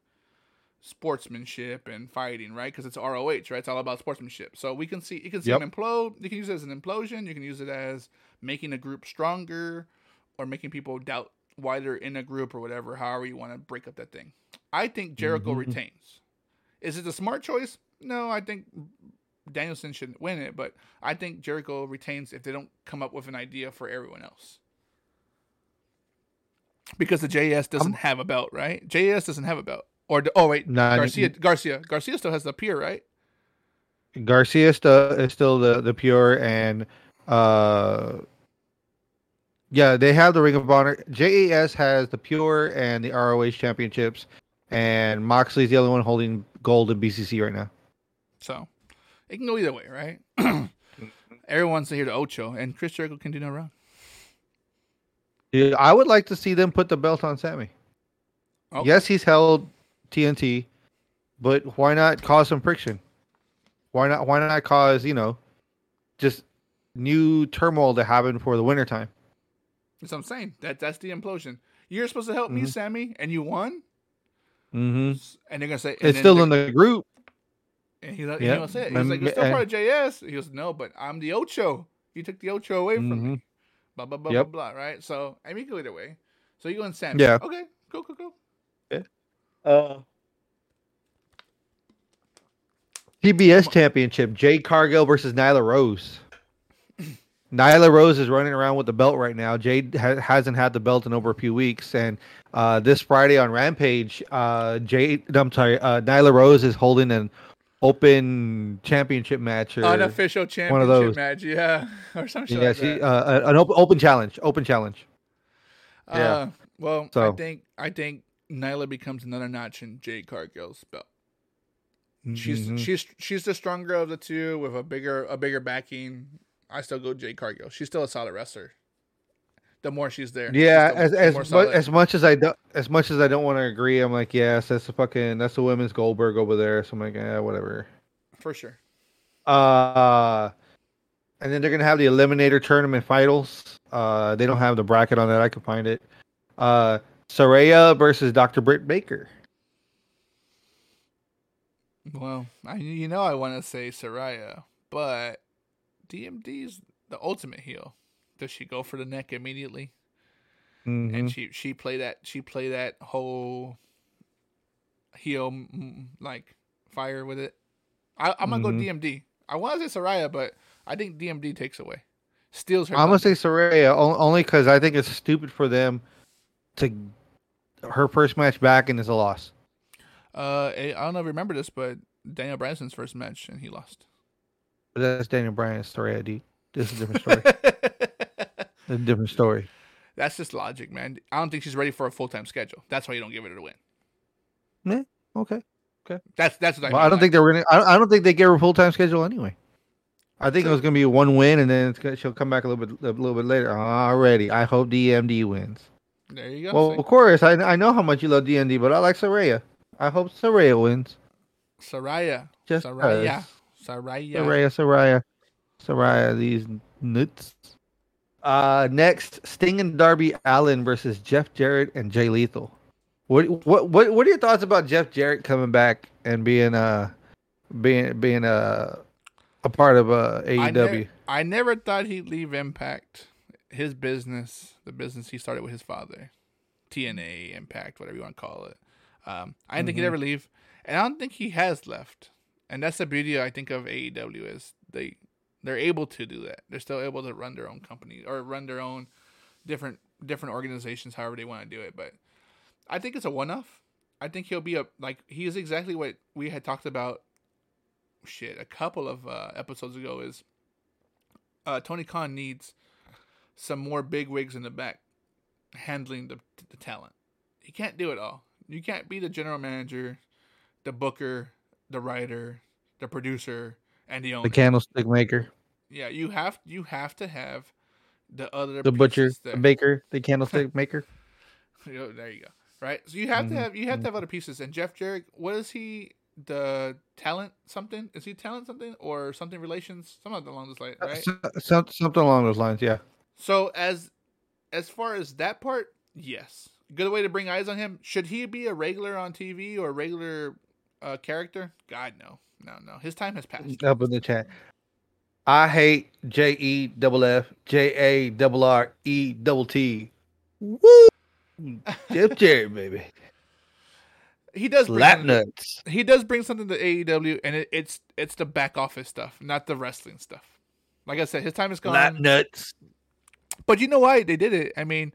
Speaker 1: sportsmanship and fighting, right? Because it's ROH, right? It's all about sportsmanship. So we can see you can see
Speaker 2: Yep.
Speaker 1: them implode. You can use it as an implosion. You can use it as making a group stronger, or making people doubt why they're in a group or whatever. However you want to break up that thing. I think Jericho
Speaker 2: Mhm.
Speaker 1: retains. Is it a smart choice? No, I think Danielson should win it, but I think Jericho retains if they don't come up with an idea for everyone else. Because the JS doesn't have a belt, right? JS doesn't have a belt. Or oh wait,
Speaker 2: Nah,
Speaker 1: Garcia Garcia Garcia still has the pure, right?
Speaker 2: Garcia is still, is still the the pure and uh yeah they have the Ring of Honor. JAS has the pure and the ROH championships, and Moxley's the only one holding gold in BCC right now.
Speaker 1: So it can go either way, right? Everyone's here to Ocho, and Chris Jericho can do no wrong.
Speaker 2: Yeah, I would like to see them put the belt on Sammy.
Speaker 1: Oh.
Speaker 2: Yes, he's held TNT, but why not cause some friction? Why not? Why not cause you know, just new turmoil to happen for the wintertime?
Speaker 1: That's what I'm saying. That that's the implosion. You're supposed to help me,
Speaker 2: Mhm.
Speaker 1: Sammy, and you won.
Speaker 2: Mm-hmm.
Speaker 1: And they're gonna say
Speaker 2: It's still in the group.
Speaker 1: And he's like,
Speaker 2: Yeah.
Speaker 1: he gonna say it. He's like, you're still part of JS. He goes, no, but I'm the Ocho. You took the Ocho away from me.
Speaker 2: Mhm.
Speaker 1: Blah blah blah
Speaker 2: Yep.
Speaker 1: blah blah. Right. So I mean, go either way. So you go and Sammy.
Speaker 2: Yeah.
Speaker 1: Okay. Cool. Cool. Cool.
Speaker 2: Uh, TBS Championship: Jade Cargill versus Nyla Rose. Nyla Rose is running around with the belt right now. Jade ha- hasn't had the belt in over a few weeks, and uh, this Friday on Rampage, uh, Jade, I'm sorry, uh, Nyla Rose is holding an open championship match. Or,
Speaker 1: Unofficial championship
Speaker 2: those.
Speaker 1: match. Yeah. Or some shit
Speaker 2: yeah,
Speaker 1: like
Speaker 2: she,
Speaker 1: that.
Speaker 2: uh, an open, open challenge, open challenge. yeah.
Speaker 1: Uh, well, I think I think Nyla becomes another notch in Jade Cargill's belt. She's
Speaker 2: Mhm.
Speaker 1: she's she's the stronger of the two with a bigger a bigger backing. I still go Jade Cargill. She's still a solid wrestler. The more she's there,
Speaker 2: Yeah,
Speaker 1: she's
Speaker 2: as as mu- as much as I don't as much as I don't want to agree, I'm like, yes, that's the fucking that's the women's Goldberg over there. So I'm like, yeah, whatever.
Speaker 1: for sure.
Speaker 2: Uh, and then they're gonna have the Eliminator Tournament finals. Uh, they don't have the bracket on that. I can find it. Uh, Saraya versus Dr. Britt Baker.
Speaker 1: Well, I you know I want to say Saraya, but DMD's the ultimate heel. Does she go for the neck immediately?
Speaker 2: Mhm.
Speaker 1: And she she play that she play that whole heel like fire with it. I, I'm gonna go DMD. I want to say Saraya, but I think DMD takes away, steals her.
Speaker 2: I'm gonna say Saraya only because I think it's stupid for them to her first match back and it's a loss.
Speaker 1: Uh, I I don't know if you remember this, but Daniel Branson's first match and he lost.
Speaker 2: But that's Daniel Bryan, Saraya, dude. This is a different story. A different story.
Speaker 1: That's just logic, man. I don't think she's ready for a full time schedule. That's why you don't give her the win. Yeah.
Speaker 2: Okay. Okay.
Speaker 1: That's that's what I.
Speaker 2: Well, I don't
Speaker 1: like-
Speaker 2: think they're gonna. I don't, I don't think they gave her a full time schedule anyway. I think it was gonna be one win, and then it's gonna, she'll come back a little bit, a little bit later. Already, I hope DMD wins.
Speaker 1: There you go.
Speaker 2: Well,
Speaker 1: see?
Speaker 2: of course, I I know how much you love DMD, but I like Saraya. I hope Saraya wins.
Speaker 1: Saraya.
Speaker 2: Just
Speaker 1: Saraya.
Speaker 2: 'cause.
Speaker 1: Saraya.
Speaker 2: Saraya, Saraya, Saraya. These nuts. Uh, next, Sting and Darby Allin versus Jeff Jarrett and Jay Lethal. What what what what are your thoughts about Jeff Jarrett coming back and being uh being being a a part of uh
Speaker 1: I,
Speaker 2: AEW?
Speaker 1: never, I never thought he'd leave Impact. His business, the business he started with his father, TNA, Impact, whatever you want to call it. Um, I didn't think he'd
Speaker 2: Mhm.
Speaker 1: ever leave, and I don't think he has left. And that's the beauty I think of AEW is they they're able to do that. They're still able to run their own company or run their own different different organizations, however they want to do it. But I think it's a one off. I think he'll be a like he is exactly what we had talked about. Shit, a couple of uh, episodes ago is uh, Tony Khan needs some more big wigs in the back handling the the talent. He can't do it all. You can't be the general manager, the booker, the writer, the producer, and the owner.
Speaker 2: The candlestick maker,
Speaker 1: yeah, you have you have to have the other
Speaker 2: the butcher,
Speaker 1: pieces
Speaker 2: the baker, the candlestick maker.
Speaker 1: There you go. Right. So you have to
Speaker 2: Mhm,
Speaker 1: have you have to have other pieces. And Jeff Jarrett, what is he? The talent something? Is he talent something or something relations? Something along those lines, right?
Speaker 2: So- some- something along those lines. Yeah.
Speaker 1: So as as far as that part, yes, good way to bring eyes on him. Should he be a regular on TV or regular uh, character? God no, no, no. His time has passed.
Speaker 2: up in the chat. I hate J E double F J A double R E double T. Woo! Jeff Jarrett, baby.
Speaker 1: He does something-
Speaker 2: nuts.
Speaker 1: he does bring something to AEW, and it, it's it's the back office stuff, not the wrestling stuff. Like I said, his time is gone.
Speaker 2: Lap nuts.
Speaker 1: But you know why they did it? I mean,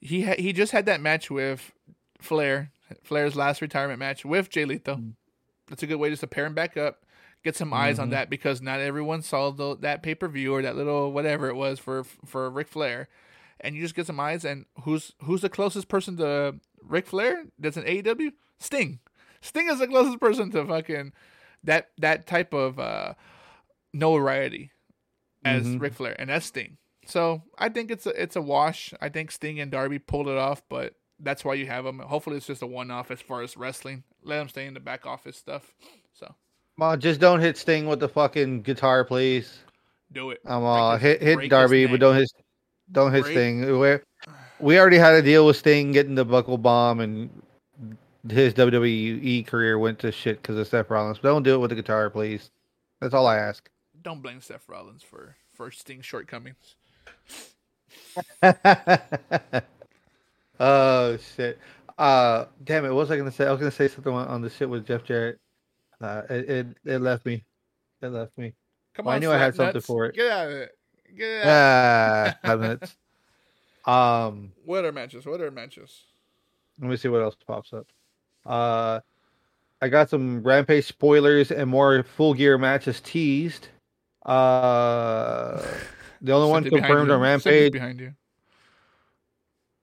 Speaker 1: he ha- he just had that match with Flair, Flair's last retirement match with Jay Lethal.
Speaker 2: Mm.
Speaker 1: That's a good way just to pair him back up, Get some eyes on
Speaker 2: Mhm.
Speaker 1: that because not everyone saw the, that pay per view or that little whatever it was for for Ric Flair, and you just get some eyes. And who's who's the closest person to Ric Flair? That's an AEW. Sting. Sting is the closest person to fucking that that type of uh, notoriety as
Speaker 2: Mhm.
Speaker 1: Ric Flair, and that's Sting. So I think it's a it's a wash. I think Sting and Darby pulled it off, but that's why you have them. Hopefully, it's just a one off as far as wrestling. Let them stay in the back office stuff. So
Speaker 2: Come on, just don't hit Sting with the fucking guitar, please.
Speaker 1: do it.
Speaker 2: I'm uh,
Speaker 1: his-
Speaker 2: hit hit Darby, but don't hit don't hit
Speaker 1: Break-
Speaker 2: Sting. we we already had a deal with Sting getting the buckle bomb, and his WWE career went to shit because of Seth Rollins. But don't do it with the guitar, please. That's all I ask.
Speaker 1: Don't blame Seth Rollins for for Sting's shortcomings.
Speaker 2: oh shit. Uh, damn it. What was I gonna say? I was gonna say something on, on the shit with Jeff Jarrett. Uh, it, it it left me. It left me.
Speaker 1: Come
Speaker 2: Well, I knew I had something
Speaker 1: Nuts.
Speaker 2: for it.
Speaker 1: Get out of it. Get out.
Speaker 2: Ah, five minutes. Um,
Speaker 1: What are matches? What are matches?
Speaker 2: let me see what else pops up. Uh, I got some Rampage spoilers and more full gear matches teased. Uh, the only one
Speaker 1: Send it behind
Speaker 2: confirmed on Rampage
Speaker 1: behind you.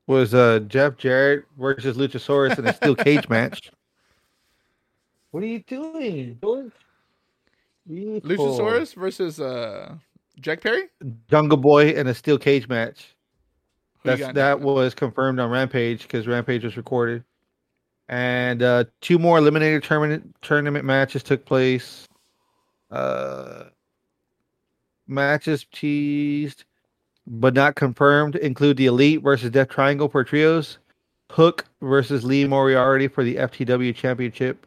Speaker 2: Was uh Jeff Jarrett versus Luchasaurus in a steel cage match. What are you doing, George? Beautiful.
Speaker 1: Luchasaurus versus uh Jack Perry.
Speaker 2: Jungle Boy in a steel cage match.
Speaker 1: Who you
Speaker 2: That's that
Speaker 1: now?
Speaker 2: was confirmed on Rampage because Rampage was recorded, and uh, two more eliminator tournament tournament matches took place. Uh, matches teased, but not confirmed, include the Elite versus Death Triangle for trios, Hook versus Lee Moriarty for the FTW Championship,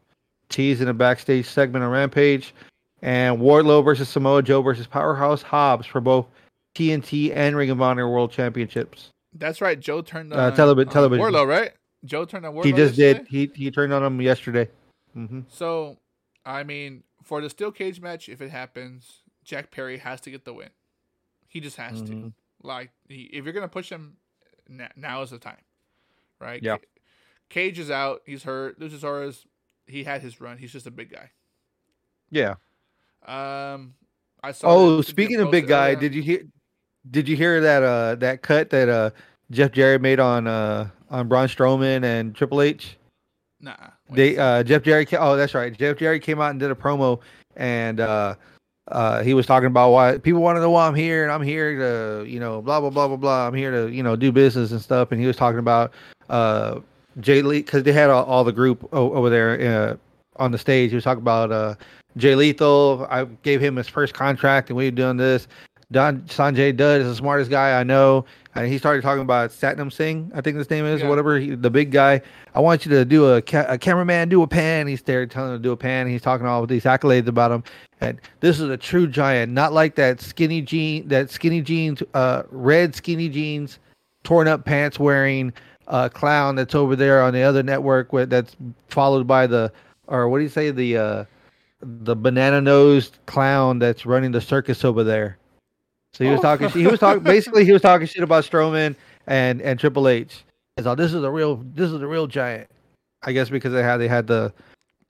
Speaker 2: teased in a backstage segment on Rampage, and Wardlow versus Samoa Joe versus Powerhouse Hobbs for both TNT and Ring of Honor World Championships.
Speaker 1: That's right. Joe turned on
Speaker 2: Uh, televi-
Speaker 1: on
Speaker 2: television.
Speaker 1: Wardlow, right? Joe turned on Wardlow.
Speaker 2: he just
Speaker 1: yesterday?
Speaker 2: did. He he turned on him yesterday. hmm
Speaker 1: So, I mean, for the steel cage match, if it happens, Jack Perry has to get the win. He just has to. Like, he, if you're gonna push him, now is the time, right?
Speaker 2: Yeah.
Speaker 1: Cage is out. He's hurt. Luchasaurus, he had his run. He's just a big guy.
Speaker 2: Yeah.
Speaker 1: Um, I saw.
Speaker 2: Oh, speaking of big guy,
Speaker 1: earlier.
Speaker 2: did you hear? Did you hear that? Uh, that cut that uh Jeff Jarrett made on uh on Braun Strowman and Triple H.
Speaker 1: Nah. wait.
Speaker 2: They uh Jeff Jarrett. Oh, that's right. Jeff Jarrett came out and did a promo, and uh, uh, he was talking about why people want to know why I'm here, and I'm here to you know blah blah blah blah blah. I'm here to you know do business and stuff. And he was talking about uh Jay Lee because they had all, all the group o- over there uh, on the stage. He was talking about uh Jay Lethal. I gave him his first contract, and we were doing this. Don Sonjay Dutt is the smartest guy I know, and he started talking about Satnam Singh, I think his name is,
Speaker 1: Yeah.
Speaker 2: whatever. He, the big guy. I want you to do a, ca- a cameraman, do a pan. He started telling him to do a pan. He's talking all these accolades about him, and this is a true giant, not like that skinny jean, that skinny jeans, uh, red skinny jeans, torn up pants wearing uh, clown that's over there on the other network. With that's followed by the, or what do you say, the uh, the banana nosed clown that's running the circus over there. So he was
Speaker 1: Oh.
Speaker 2: talking. He was talking. Basically, he was talking shit about Strowman and and Triple H. He's like, this is a real. This is a real giant. I guess because they had they had the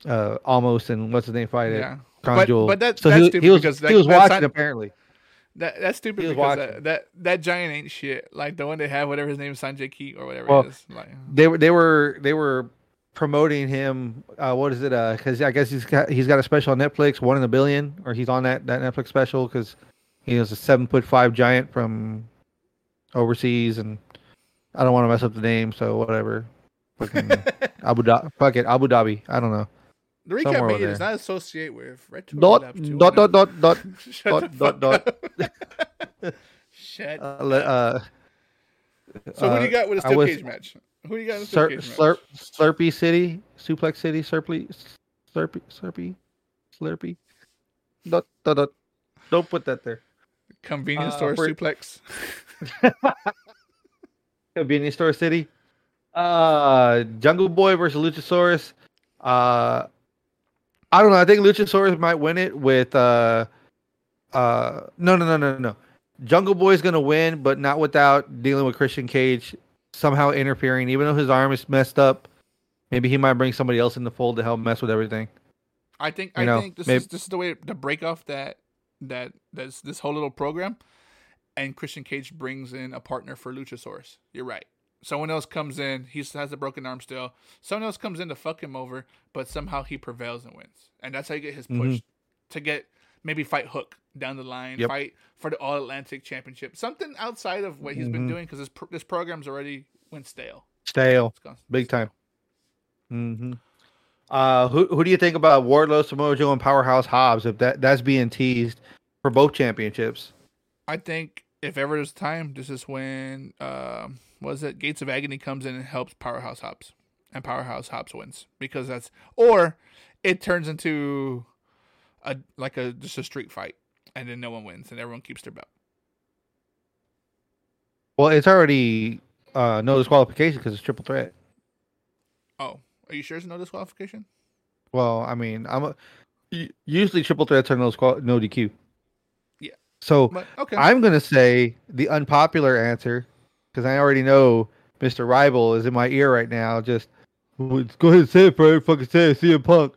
Speaker 2: uh Omos and what's his name fight it.
Speaker 1: Yeah.
Speaker 2: Crown
Speaker 1: But-
Speaker 2: Jewel.
Speaker 1: but that's-
Speaker 2: so
Speaker 1: that's
Speaker 2: he,
Speaker 1: stupid
Speaker 2: he was
Speaker 1: because
Speaker 2: he
Speaker 1: that-
Speaker 2: was watching
Speaker 1: not-
Speaker 2: apparently.
Speaker 1: That that's stupid because that, that that giant ain't shit. Like the one they have, whatever his name is, Sanjay Keat or whatever
Speaker 2: Well,
Speaker 1: it is. Like
Speaker 2: They were they were they were promoting him. Uh, what is it? Uh, because I guess he's got he's got a special on Netflix, one in a billion, or he's on that that Netflix special because he is a seven foot five giant from overseas, and I don't want to mess up the name, so whatever. Fucking Abu Dhabi. Fuck it, Abu Dhabi. I don't know.
Speaker 1: the recap media does not associate with Red
Speaker 2: Dot
Speaker 1: Tour.
Speaker 2: dot dot dot dot. Dot, dot,
Speaker 1: fuck. Shut.
Speaker 2: Uh, uh,
Speaker 1: so who do
Speaker 2: uh,
Speaker 1: you got with a steel
Speaker 2: was-
Speaker 1: cage match? Who do you got in a steel
Speaker 2: Slurp,
Speaker 1: cage match?
Speaker 2: slurp, Slurpy City, Suplex City, Slurpy, Slurpy, Slurpy, Slurpy. Dot, dot, dot. Don't put that there.
Speaker 1: Convenience
Speaker 2: Uh,
Speaker 1: store
Speaker 2: for-
Speaker 1: suplex.
Speaker 2: Convenience Store City. Uh, Jungle Boy versus Luchasaurus. Uh, I don't know. I think Luchasaurus might win it with. Uh, uh, no, no, no, no, no. Jungle Boy's gonna win, but not without dealing with Christian Cage somehow interfering. Even though his arm is messed up, maybe he might bring somebody else in the fold to help mess with everything.
Speaker 1: I think
Speaker 2: You
Speaker 1: I
Speaker 2: know,
Speaker 1: think this
Speaker 2: maybe-
Speaker 1: is this is the way to break off that that that's this whole little program, and Christian Cage brings in a partner for Luchasaurus. You're right. Someone else comes in. He has a broken arm still. Someone else comes in to fuck him over, but somehow he prevails and wins. And that's how you get his push
Speaker 2: Mhm.
Speaker 1: to get maybe fight Hook down the line,
Speaker 2: Yep.
Speaker 1: fight for the All Atlantic Championship, something outside of what he's been
Speaker 2: Mhm.
Speaker 1: doing because this pro- this program's already went stale.
Speaker 2: Stale. Big
Speaker 1: stale.
Speaker 2: time. hmm Uh, who who do you think about Wardlow, Samoa Joe, and Powerhouse Hobbs? If that that's being teased for both championships.
Speaker 1: I think if ever there's time, this is when um was it Gates of Agony comes in and helps Powerhouse Hobbs, and Powerhouse Hobbs wins because that's or it turns into a like a just a street fight, and then no one wins and everyone keeps their belt.
Speaker 2: Well, it's already uh, no disqualification because it's triple threat.
Speaker 1: Oh, are you sure there's no disqualification?
Speaker 2: Well, I mean, I'm a, usually triple threats are no no DQ.
Speaker 1: Yeah.
Speaker 2: So
Speaker 1: But okay,
Speaker 2: I'm gonna say the unpopular answer because I already know Mr. Rhyvoll is in my ear right now. Just "Well, go ahead and say it, bro. Fucking say it. CM Punk.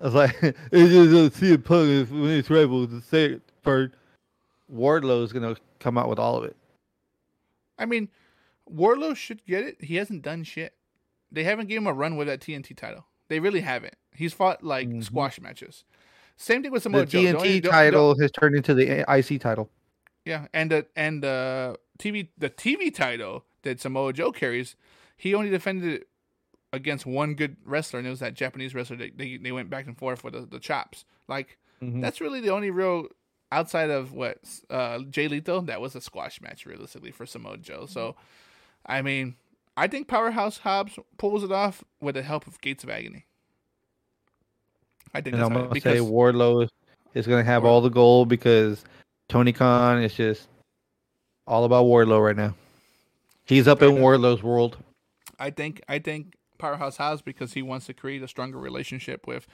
Speaker 2: I was like, it's just uh, a CM Punk is- when it's Rhyvoll to say it. Wardlow is gonna come out with all of it.
Speaker 1: I mean, Wardlow should get it. He hasn't done shit. They haven't given him a run with that TNT title. They really haven't. He's fought like
Speaker 2: Mhm.
Speaker 1: squash matches. Same thing with
Speaker 2: The
Speaker 1: Samoa Joe. The
Speaker 2: TNT
Speaker 1: the- the-
Speaker 2: title has turned into the IC title.
Speaker 1: Yeah, and the and the TV the TV title that Samoa Joe carries, he only defended it against one good wrestler, and it was that Japanese wrestler. They they, they went back and forth with the, the chops. Like
Speaker 2: Mhm.
Speaker 1: that's really the only real outside of what uh, Jay Lethal. That was a squash match, realistically, for Samoa Joe. So, I mean, I think Powerhouse Hobbs pulls it off with the help of Gates of Agony. I think
Speaker 2: And
Speaker 1: that's
Speaker 2: I'm gonna say Wardlow is gonna have all the gold because Tony Khan is just all about Wardlow right now. He's up in. Wardlow's world.
Speaker 1: I think I think Powerhouse has because he wants to create a stronger relationship with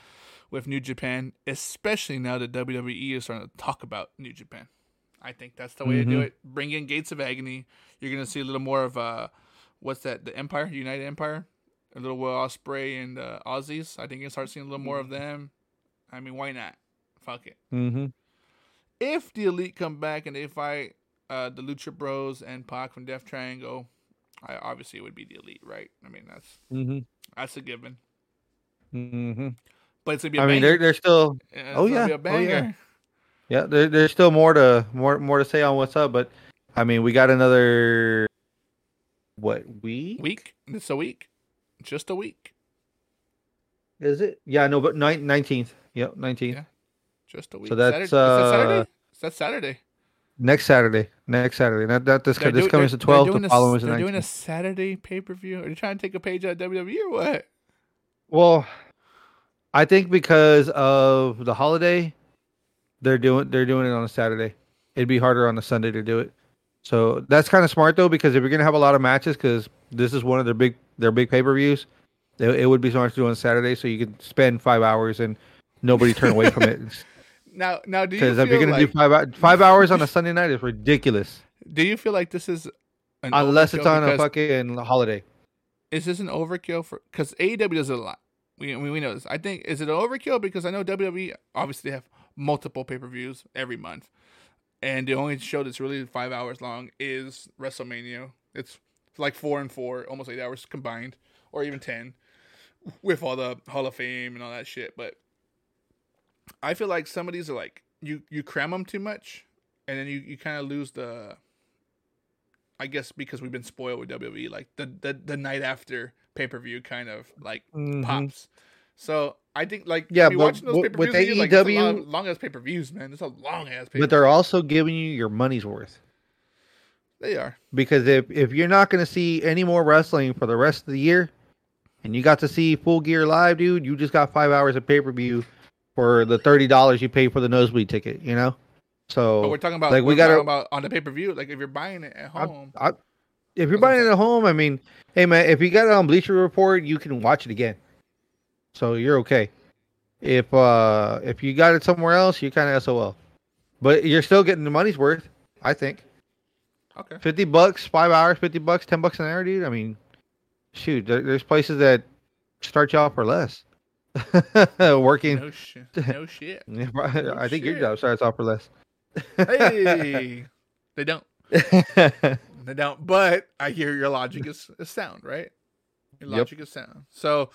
Speaker 1: with New Japan, especially now that WWE is starting to talk about New Japan. I think that's the way to do
Speaker 2: Mhm.
Speaker 1: it. Bring in Gates of Agony. You're gonna see a little more of uh what's that? The Empire, United Empire, a little Will Ospreay and uh, Aussies. I think you start seeing a little more of them. I mean, why not? Fuck it.
Speaker 2: Mm-hmm.
Speaker 1: If the Elite come back and they fight uh, the Lucha Bros and Pac from Death Triangle, I obviously it would be the Elite, right? I mean, that's
Speaker 2: Mm-hmm.
Speaker 1: that's a given.
Speaker 2: Mm-hmm.
Speaker 1: But it's gonna be. A
Speaker 2: I mean, they're they're still
Speaker 1: Yeah,
Speaker 2: oh, yeah.
Speaker 1: be a
Speaker 2: Oh, yeah.
Speaker 1: banger.
Speaker 2: yeah there, there's still more to more more to say on what's up, but I mean we got another what week
Speaker 1: Week. It's a week. Just a week.
Speaker 2: is it? Yeah, no, but nineteenth. Yep, nineteenth.
Speaker 1: Yeah. Just a week.
Speaker 2: So that's,
Speaker 1: Saturday? Is that
Speaker 2: uh,
Speaker 1: Saturday? Is that Saturday?
Speaker 2: Next Saturday. Next Saturday. Not that this
Speaker 1: They're
Speaker 2: this coming
Speaker 1: they're-
Speaker 2: to twelve. The following is the
Speaker 1: they're doing a. Saturday pay per view. Are you trying to take a page out of WWE or what?
Speaker 2: Well, I think because of the holiday, they're doing they're doing it on a Saturday. It'd be harder on a Sunday to do it. So that's kind of smart though, because if you're gonna have a lot of matches, because this is one of their big their big pay per views, it, it would be smart to do on Saturday, so you could spend five hours and nobody turn away from it.
Speaker 1: Now, now, do you
Speaker 2: Because if you're gonna
Speaker 1: like,
Speaker 2: do five five hours on a Sunday night, it's ridiculous.
Speaker 1: do you feel like this is an
Speaker 2: Unless it's on a fucking holiday.
Speaker 1: is this an overkill for because AEW does it a lot. We, we we know this. I think is it an overkill because I know WWE obviously have multiple pay per views every month, and the only show that's really five hours long is WrestleMania. It's like four and four, almost eight hours combined, or even ten, with all the Hall of Fame and all that shit. But I feel like some of these are like you you cram them too much, and then you you kind of lose the. I guess because we've been spoiled with WWE, like the the, the night after pay per view kind of like
Speaker 2: Mhm.
Speaker 1: pops. So I think like
Speaker 2: Yeah,
Speaker 1: you're
Speaker 2: but
Speaker 1: watching those
Speaker 2: with
Speaker 1: views, like
Speaker 2: AEW
Speaker 1: long, long ass pay per views, man. It's a long ass.
Speaker 2: But they're also giving you your money's worth.
Speaker 1: They are.
Speaker 2: because if if you're not going to see any more wrestling for the rest of the year and you got to see full gear live dude you just got five hours of pay-per-view for the $30 you pay for the nosebleed ticket you know
Speaker 1: But we're talking about
Speaker 2: like, we gotta-
Speaker 1: about on the pay per view. Like if you're buying it at home,
Speaker 2: I, if you're
Speaker 1: That's what I'm
Speaker 2: buying it at home i mean hey man if you got it on bleacher report you can watch it again so you're okay if uh if you got it somewhere else you're kind of sol but you're still getting the money's worth i think
Speaker 1: okay.
Speaker 2: 50 bucks, five hours, 50 bucks, 10 bucks an hour, dude. I mean, shoot, there, there's places that start you off for less. Working.
Speaker 1: No shit. No shit.
Speaker 2: Yeah, I think your
Speaker 1: shit.
Speaker 2: job starts off for less.
Speaker 1: Hey, they don't. They don't. But I hear your logic is, is sound, right? Your
Speaker 2: Yep.
Speaker 1: logic is sound. So,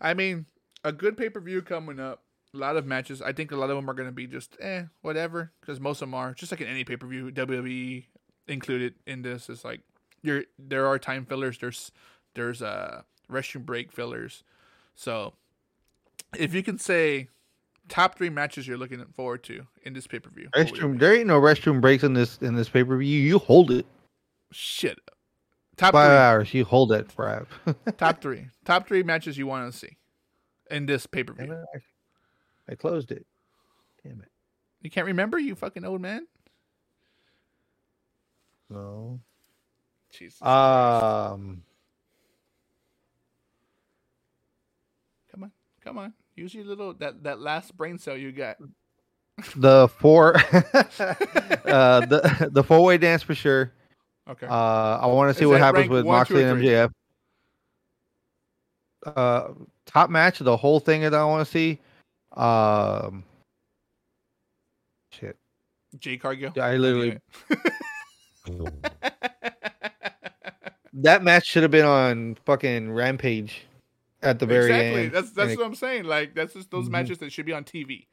Speaker 1: I mean, a good pay per view coming up. A lot of matches. I think a lot of them are going to be just eh, whatever, because most of them are just like in any pay per view. WWE included in this is like you're there are time fillers. There's there's uh restroom break fillers. So, if you can say top three matches you're looking forward to in this pay per view,
Speaker 2: restroom. There ain't no restroom breaks in this in this pay per view. You hold it
Speaker 1: shit. Top
Speaker 2: five
Speaker 1: three.
Speaker 2: hours. You hold it forever.
Speaker 1: Top three. Top three matches you want to see in this pay per view.
Speaker 2: I- I closed it. Damn it.
Speaker 1: You can't remember, you fucking old man.
Speaker 2: No.
Speaker 1: Jesus.
Speaker 2: Um.
Speaker 1: come on, come on. Use your little that that last brain cell you got.
Speaker 2: The four. uh. The the four way dance for sure.
Speaker 1: Okay.
Speaker 2: Uh. I want to see
Speaker 1: Is
Speaker 2: what happens with
Speaker 1: one,
Speaker 2: Moxley and? MJF. Uh. Top match. Of the whole thing that I want to see. Um. Shit.
Speaker 1: J Cargill.
Speaker 2: I literally that match should have been on fucking Rampage at the very
Speaker 1: exactly.
Speaker 2: end.
Speaker 1: That's that's
Speaker 2: And
Speaker 1: what I'm saying. Like that's just those
Speaker 2: Mhm.
Speaker 1: matches that should be on TV.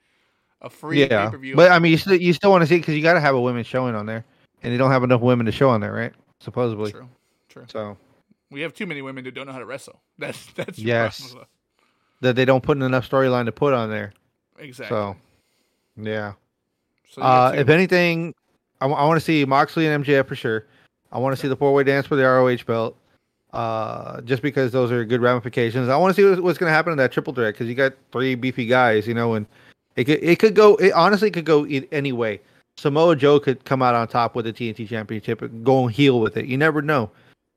Speaker 1: A free pay
Speaker 2: yeah,
Speaker 1: per view.
Speaker 2: but I mean, you still you still want to see because you got to have a women showing on there, and you don't have enough women to show on there, right? Supposedly.
Speaker 1: True. True.
Speaker 2: So
Speaker 1: We have too many women that don't know how to wrestle. That's that's your
Speaker 2: Yes.
Speaker 1: problem.
Speaker 2: That they don't put enough storyline to put on there.
Speaker 1: Exactly.
Speaker 2: So yeah.
Speaker 1: So
Speaker 2: Uh, if anything, I, want to see Moxley and MJF for sure. I want to see the four way dance for the ROH belt. Uh, just because those are good ramifications. I want to see what's, what's going to happen in that triple threat because you got three beefy guys, you know, and it could it could go. It honestly could go any way. Samoa Joe could come out on top with the TNT Championship and go and heel with it. You never know.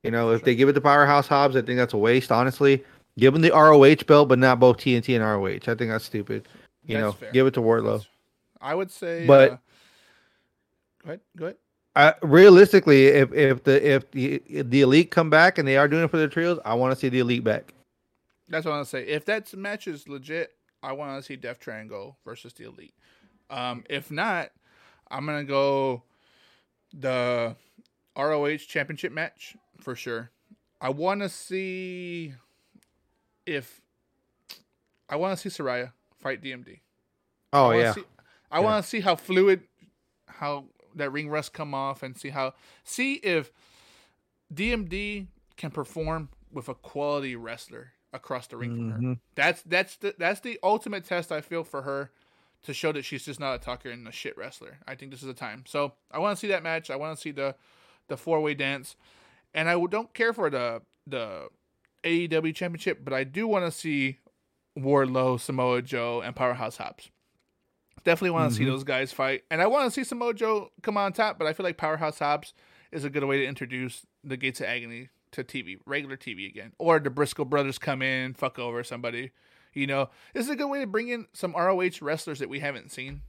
Speaker 2: You know, if they give it to Powerhouse Hobbs, I think that's a waste. Honestly, give them the ROH belt, but not both TNT and ROH. I think that's stupid. You
Speaker 1: That's
Speaker 2: know,
Speaker 1: fair.
Speaker 2: give it to Wardlow.
Speaker 1: I would say.
Speaker 2: But-
Speaker 1: uh, go ahead. Go ahead.
Speaker 2: Uh, realistically, if if the if the if the elite come back and they are doing it for the trios, I want to see the elite back.
Speaker 1: That's what I want to say. If that match is legit, I want to see Death Triangle versus the Elite. Um, if not, I'm gonna go the ROH Championship match for sure. I want to see if I want to see Saraya fight DMD. I
Speaker 2: Oh
Speaker 1: wanna
Speaker 2: yeah,
Speaker 1: see- I
Speaker 2: Yeah.
Speaker 1: want to see how fluid, how that ring rust come off, and see how see if DMD can perform with a quality wrestler across the ring from her.
Speaker 2: Mhm.
Speaker 1: That's that's the that's the ultimate test I feel for her to show that she's just not a talker and a shit wrestler. I think this is the time. So I want to see that match. I want to see the the four way dance, and I don't care for the the AEW championship, but I do want to see Wardlow, Samoa Joe, and Powerhouse Hobbs. Definitely want to see
Speaker 2: Mhm.
Speaker 1: those guys fight, and I want to see Samoa Joe come on top. But I feel like Powerhouse Hobbs is a good way to introduce the Gates of Agony to TV, regular TV again, or the Briscoe brothers come in, fuck over somebody. You know, this is a good way to bring in some ROH wrestlers that we haven't seen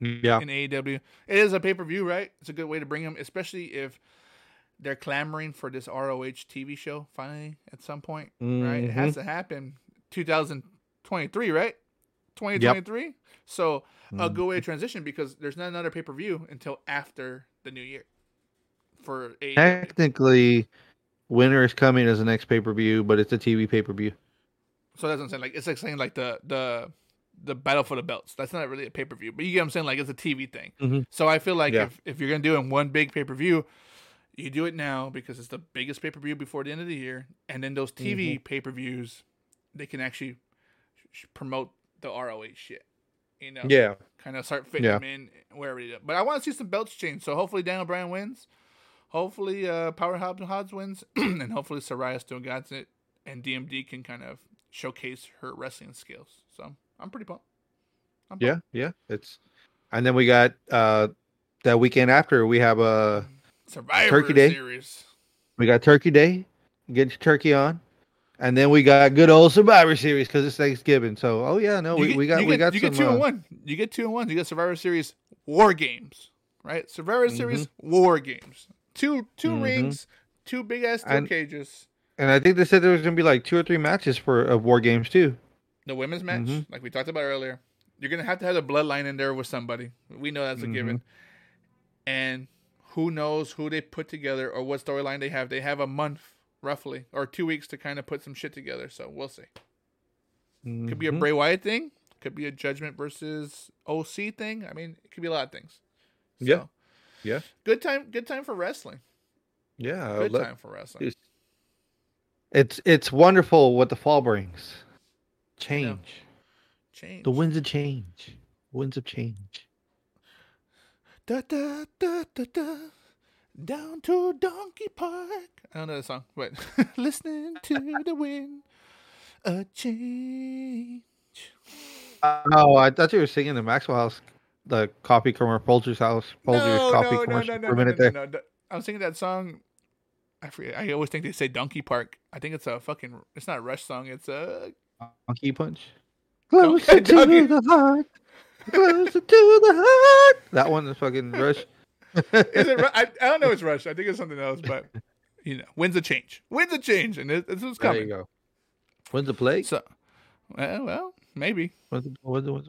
Speaker 2: yeah,
Speaker 1: in AEW. It is a pay per view, right? It's a good way to bring them, especially if they're clamoring for this ROH TV show finally at some point, right? It has to happen 2023, right? 2023. So a
Speaker 2: Mhm.
Speaker 1: good way to transition because there's not another pay per view until after the new year for AEW.
Speaker 2: Technically, Winter is coming as the next pay per view, but it's a TV pay per view.
Speaker 1: So that's what I'm saying. Like it's like saying like the the the battle for the belts. That's not really a pay per view, but you get what I'm saying. Like it's a TV thing.
Speaker 2: Mhm.
Speaker 1: So I feel like
Speaker 2: Yeah.
Speaker 1: if if you're gonna do it in one big pay per view, you do it now because it's the biggest pay per view before the end of the year, and then those TV
Speaker 2: Mm-hmm.
Speaker 1: pay per views, they can actually sh- promote the ROH shit. You know,
Speaker 2: Yeah,
Speaker 1: kind of start fitting
Speaker 2: Yeah.
Speaker 1: them in wherever it is. But I want to see some belts change. So hopefully Daniel Bryan wins. Hopefully uh, Power Hobbs Hobbs wins, and hopefully Saraya still got it, and DMD can kind of showcase her wrestling skills. So I'm pretty pumped. I'm
Speaker 2: yeah, yeah. It's and then we got uh that weekend after we have a
Speaker 1: Survivor
Speaker 2: Turkey Day.
Speaker 1: Series.
Speaker 2: we got Turkey Day, get your turkey on, and then we got good old Survivor Series because it's Thanksgiving. So oh yeah, no, we,
Speaker 1: get-
Speaker 2: we got
Speaker 1: you
Speaker 2: we got
Speaker 1: you
Speaker 2: some.
Speaker 1: get two
Speaker 2: uh,
Speaker 1: and one. You get two and one. You get Survivor Series War Games, right? Survivor Series War Games. Two 2
Speaker 2: Mhm.
Speaker 1: rings, two big ass steel cages.
Speaker 2: And I think they said there was gonna be like two or three matches for of war games too.
Speaker 1: the women's match,
Speaker 2: Mhm.
Speaker 1: like we talked about earlier, you're gonna have to have the bloodline in there with somebody. We know that's a given. And who knows who they put together or what storyline they have. They have a month roughly or two weeks to kind of put some shit together. So we'll see. Could be a
Speaker 2: Mhm.
Speaker 1: Bray Wyatt thing. Could be a Judgment versus OC thing. I mean, it could be a lot of things.
Speaker 2: Yeah. Yeah.
Speaker 1: Good time. Good time for wrestling.
Speaker 2: Yeah,
Speaker 1: Good
Speaker 2: let-
Speaker 1: time for wrestling.
Speaker 2: It's- It's it's wonderful what the fall brings. Change.
Speaker 1: Change.
Speaker 2: The winds of change. Winds of change.
Speaker 1: Da, da, da, da, da. Down to Donkey Park. I don't know the song, but listening to the wind, a change.
Speaker 2: Oh, I thought you were singing the Maxwell House, the coffee commercial, Folger's house, Folger's coffee commercial for a minute there.
Speaker 1: no, no. I'm singing that song. I forget. I always think they say Donkey Park. I think it's a fucking. It's not a Rush song. It's a.
Speaker 2: Donkey punch.
Speaker 1: Donkey-
Speaker 2: to the heart. Closer to the heart. That one is fucking rush.
Speaker 1: Is it? I, I don't know. It's Rush. I think it's something else. But you know, wins a change. Wins a change, and this is coming.
Speaker 2: There you go. When's the play?
Speaker 1: So, well, well, maybe.
Speaker 2: When's the, when's the, when's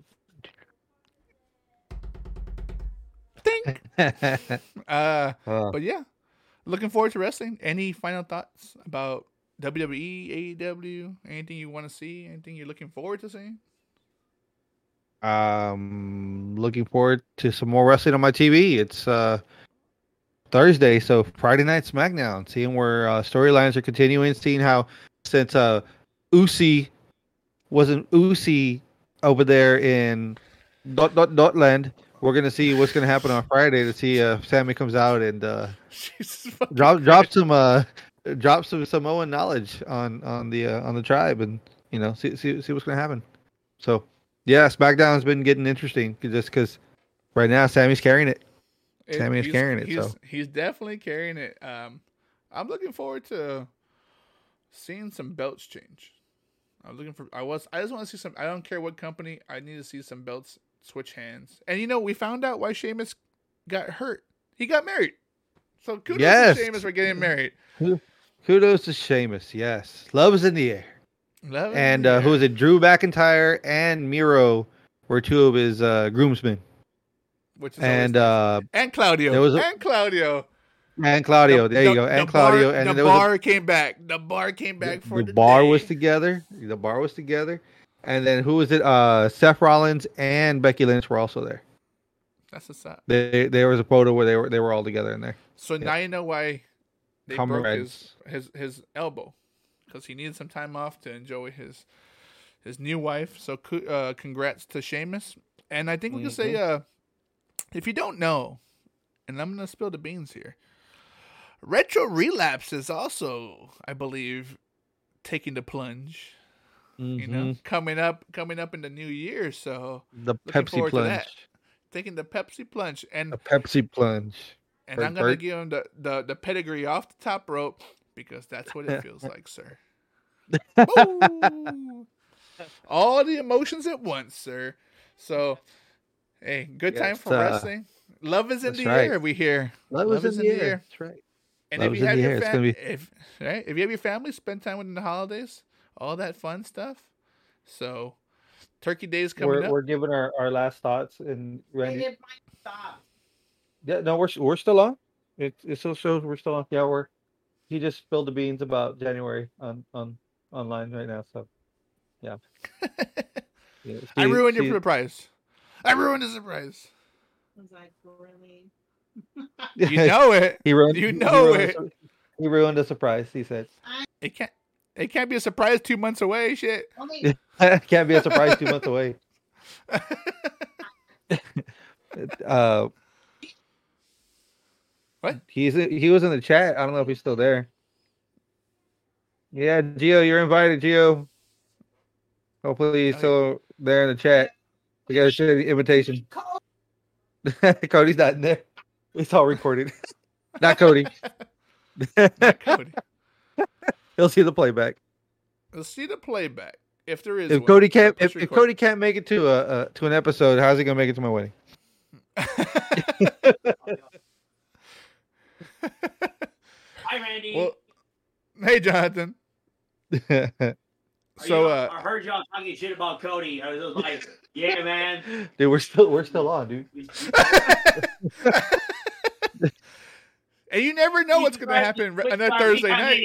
Speaker 1: Think. Uh, but yeah, looking forward to wrestling. Any final thoughts about WWE, AEW? Anything you want to see? Anything you're looking forward to seeing?
Speaker 2: Um, looking forward to some more wrestling on my TV. It's uh Thursday, so Friday night SmackDown. Seeing where uh, storylines are continuing. Seeing how since uh Usi wasn't Usi over there in dot dot dotland, we're gonna see what's gonna happen on Friday to see uh, if Sami comes out and uh drop drop some uh drop some Samoan knowledge on on the uh, on the tribe and you know see see see what's gonna happen. So yeah, SmackDown's been getting interesting just because right now Sami's carrying it.
Speaker 1: It-
Speaker 2: Sami is carrying it,
Speaker 1: He's,
Speaker 2: so.
Speaker 1: he's definitely carrying it. Um, I'm looking forward to seeing some belts change. I'm looking for. I was. I just want to see some. I don't care what company. I need to see some belts switch hands. And you know, we found out why Sheamus got hurt. He got married. So kudos
Speaker 2: Yes.
Speaker 1: to Sheamus for getting married.
Speaker 2: Kudos to Sheamus. Yes, love is in the air.
Speaker 1: Love it.
Speaker 2: And uh, who is it? Drew McIntyre and Miro were two of his uh, groomsmen,
Speaker 1: Which is
Speaker 2: and
Speaker 1: nice.
Speaker 2: uh,
Speaker 1: and Claudio.
Speaker 2: there was a-
Speaker 1: and Claudio.
Speaker 2: and Claudio.
Speaker 1: The-
Speaker 2: there you
Speaker 1: the-
Speaker 2: go,
Speaker 1: the
Speaker 2: and
Speaker 1: bar-
Speaker 2: Claudio. And
Speaker 1: the
Speaker 2: was a-
Speaker 1: bar came back. The bar came back for
Speaker 2: the,
Speaker 1: the,
Speaker 2: bar
Speaker 1: day.
Speaker 2: was together. The bar was together, and then who was it? Uh, Seth Rollins and Becky Lynch were also there.
Speaker 1: That's a sad.
Speaker 2: They, there was a photo where they were they were all together in there.
Speaker 1: So now you know why they broke his, his his elbow because he needed some time off to enjoy his his new wife. So uh, congrats to Sheamus. And I think we can say,
Speaker 2: Mm-hmm.
Speaker 1: uh, if you don't know, and I'm gonna spill the beans here, Retro Relapse is also, I believe, taking the plunge. You know,
Speaker 2: Mhm.
Speaker 1: coming up, coming up in the new year. So
Speaker 2: the Pepsi
Speaker 1: forward to that.
Speaker 2: plunge,
Speaker 1: taking the Pepsi plunge, and
Speaker 2: the Pepsi plunge.
Speaker 1: and
Speaker 2: Bert
Speaker 1: I'm gonna
Speaker 2: Bert.
Speaker 1: give him the, the, the pedigree off the top rope because that's what it feels like, sir. All the emotions at once, sir. So, hey, good time for
Speaker 2: uh,
Speaker 1: wrestling. Love is in the
Speaker 2: right.
Speaker 1: air. We hear.
Speaker 2: Love,
Speaker 1: Love
Speaker 2: is
Speaker 1: is
Speaker 2: in
Speaker 1: in
Speaker 2: the
Speaker 1: the
Speaker 2: air.
Speaker 1: air.
Speaker 2: That's right.
Speaker 1: And
Speaker 2: Love
Speaker 1: if you have your family,
Speaker 2: be-
Speaker 1: if right, if you have your family, spend time with them in the holidays, all that fun stuff. So, Turkey Day is coming
Speaker 2: We're,
Speaker 1: up.
Speaker 2: we're giving our, our last thoughts and
Speaker 3: I
Speaker 2: Randy.
Speaker 3: didn't.
Speaker 2: Yeah, no, we're we're still on. It it still shows we're still on. Yeah, we're. He just spilled the beans about January on on online right now. So, yeah. yeah
Speaker 1: I ruined
Speaker 2: see-
Speaker 1: your surprise. I ruined the surprise.
Speaker 3: I was like, really?
Speaker 1: You know it.
Speaker 2: he ruined.
Speaker 1: you
Speaker 2: he
Speaker 1: know
Speaker 2: ruined
Speaker 1: it.
Speaker 2: the sur- He ruined the surprise. He said,
Speaker 1: It can't. It can't be a surprise two months away. Shit.
Speaker 3: Only
Speaker 2: "Can't be a surprise two months away." Uh,
Speaker 1: What?
Speaker 2: He's he was in the chat. I don't know if he's still there. Yeah, Geo, you're invited, Geo. Hopefully he's
Speaker 1: Oh,
Speaker 2: still there in the chat. We got to share the invitation. Cody's not in there. It's all recorded. not Cody.
Speaker 1: Not Cody.
Speaker 2: He'll see the playback.
Speaker 1: Let's see the playback. If there is.
Speaker 2: If
Speaker 1: one.
Speaker 2: Cody can't, if, if. Cody can't make it to a, a to an episode, how's he gonna make it to my wedding?
Speaker 3: Hi, Randy.
Speaker 1: well, hey Jonathan. So,
Speaker 4: you-
Speaker 1: uh,
Speaker 4: I heard y'all talking shit about Cody. I was like, yeah, man.
Speaker 2: Dude, we're still we're still on, dude.
Speaker 1: and you never know what's gonna happen on that Thursday night.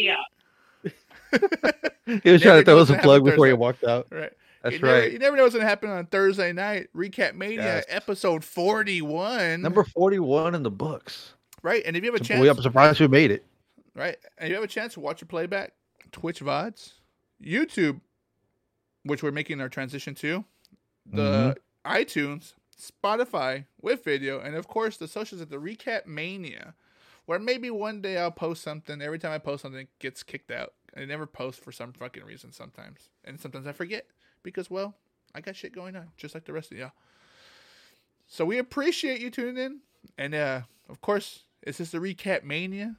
Speaker 2: He was trying to throw us a plug
Speaker 1: happen
Speaker 2: before he walked out.
Speaker 1: Right.
Speaker 2: That's
Speaker 1: you Never,
Speaker 2: right.
Speaker 1: you never know what's gonna happen on Thursday night. Recap Mania,
Speaker 2: Yes.
Speaker 1: episode forty-one.
Speaker 2: Number forty-one in the books.
Speaker 1: Right, and if you have a chance,
Speaker 2: We, I'm surprised we made it.
Speaker 1: right, and if you have a chance to watch a playback, Twitch VODs, YouTube, which we're making our transition to, the
Speaker 2: Mm-hmm.
Speaker 1: iTunes, Spotify with video, and of course the socials at the Recap Mania, where maybe one day I'll post something. Every time I post something, it gets kicked out. I never post for some fucking reason sometimes, and sometimes I forget because well, I got shit going on, just like the rest of y'all. So we appreciate you tuning in, and uh, of course, this is the Recap Mania.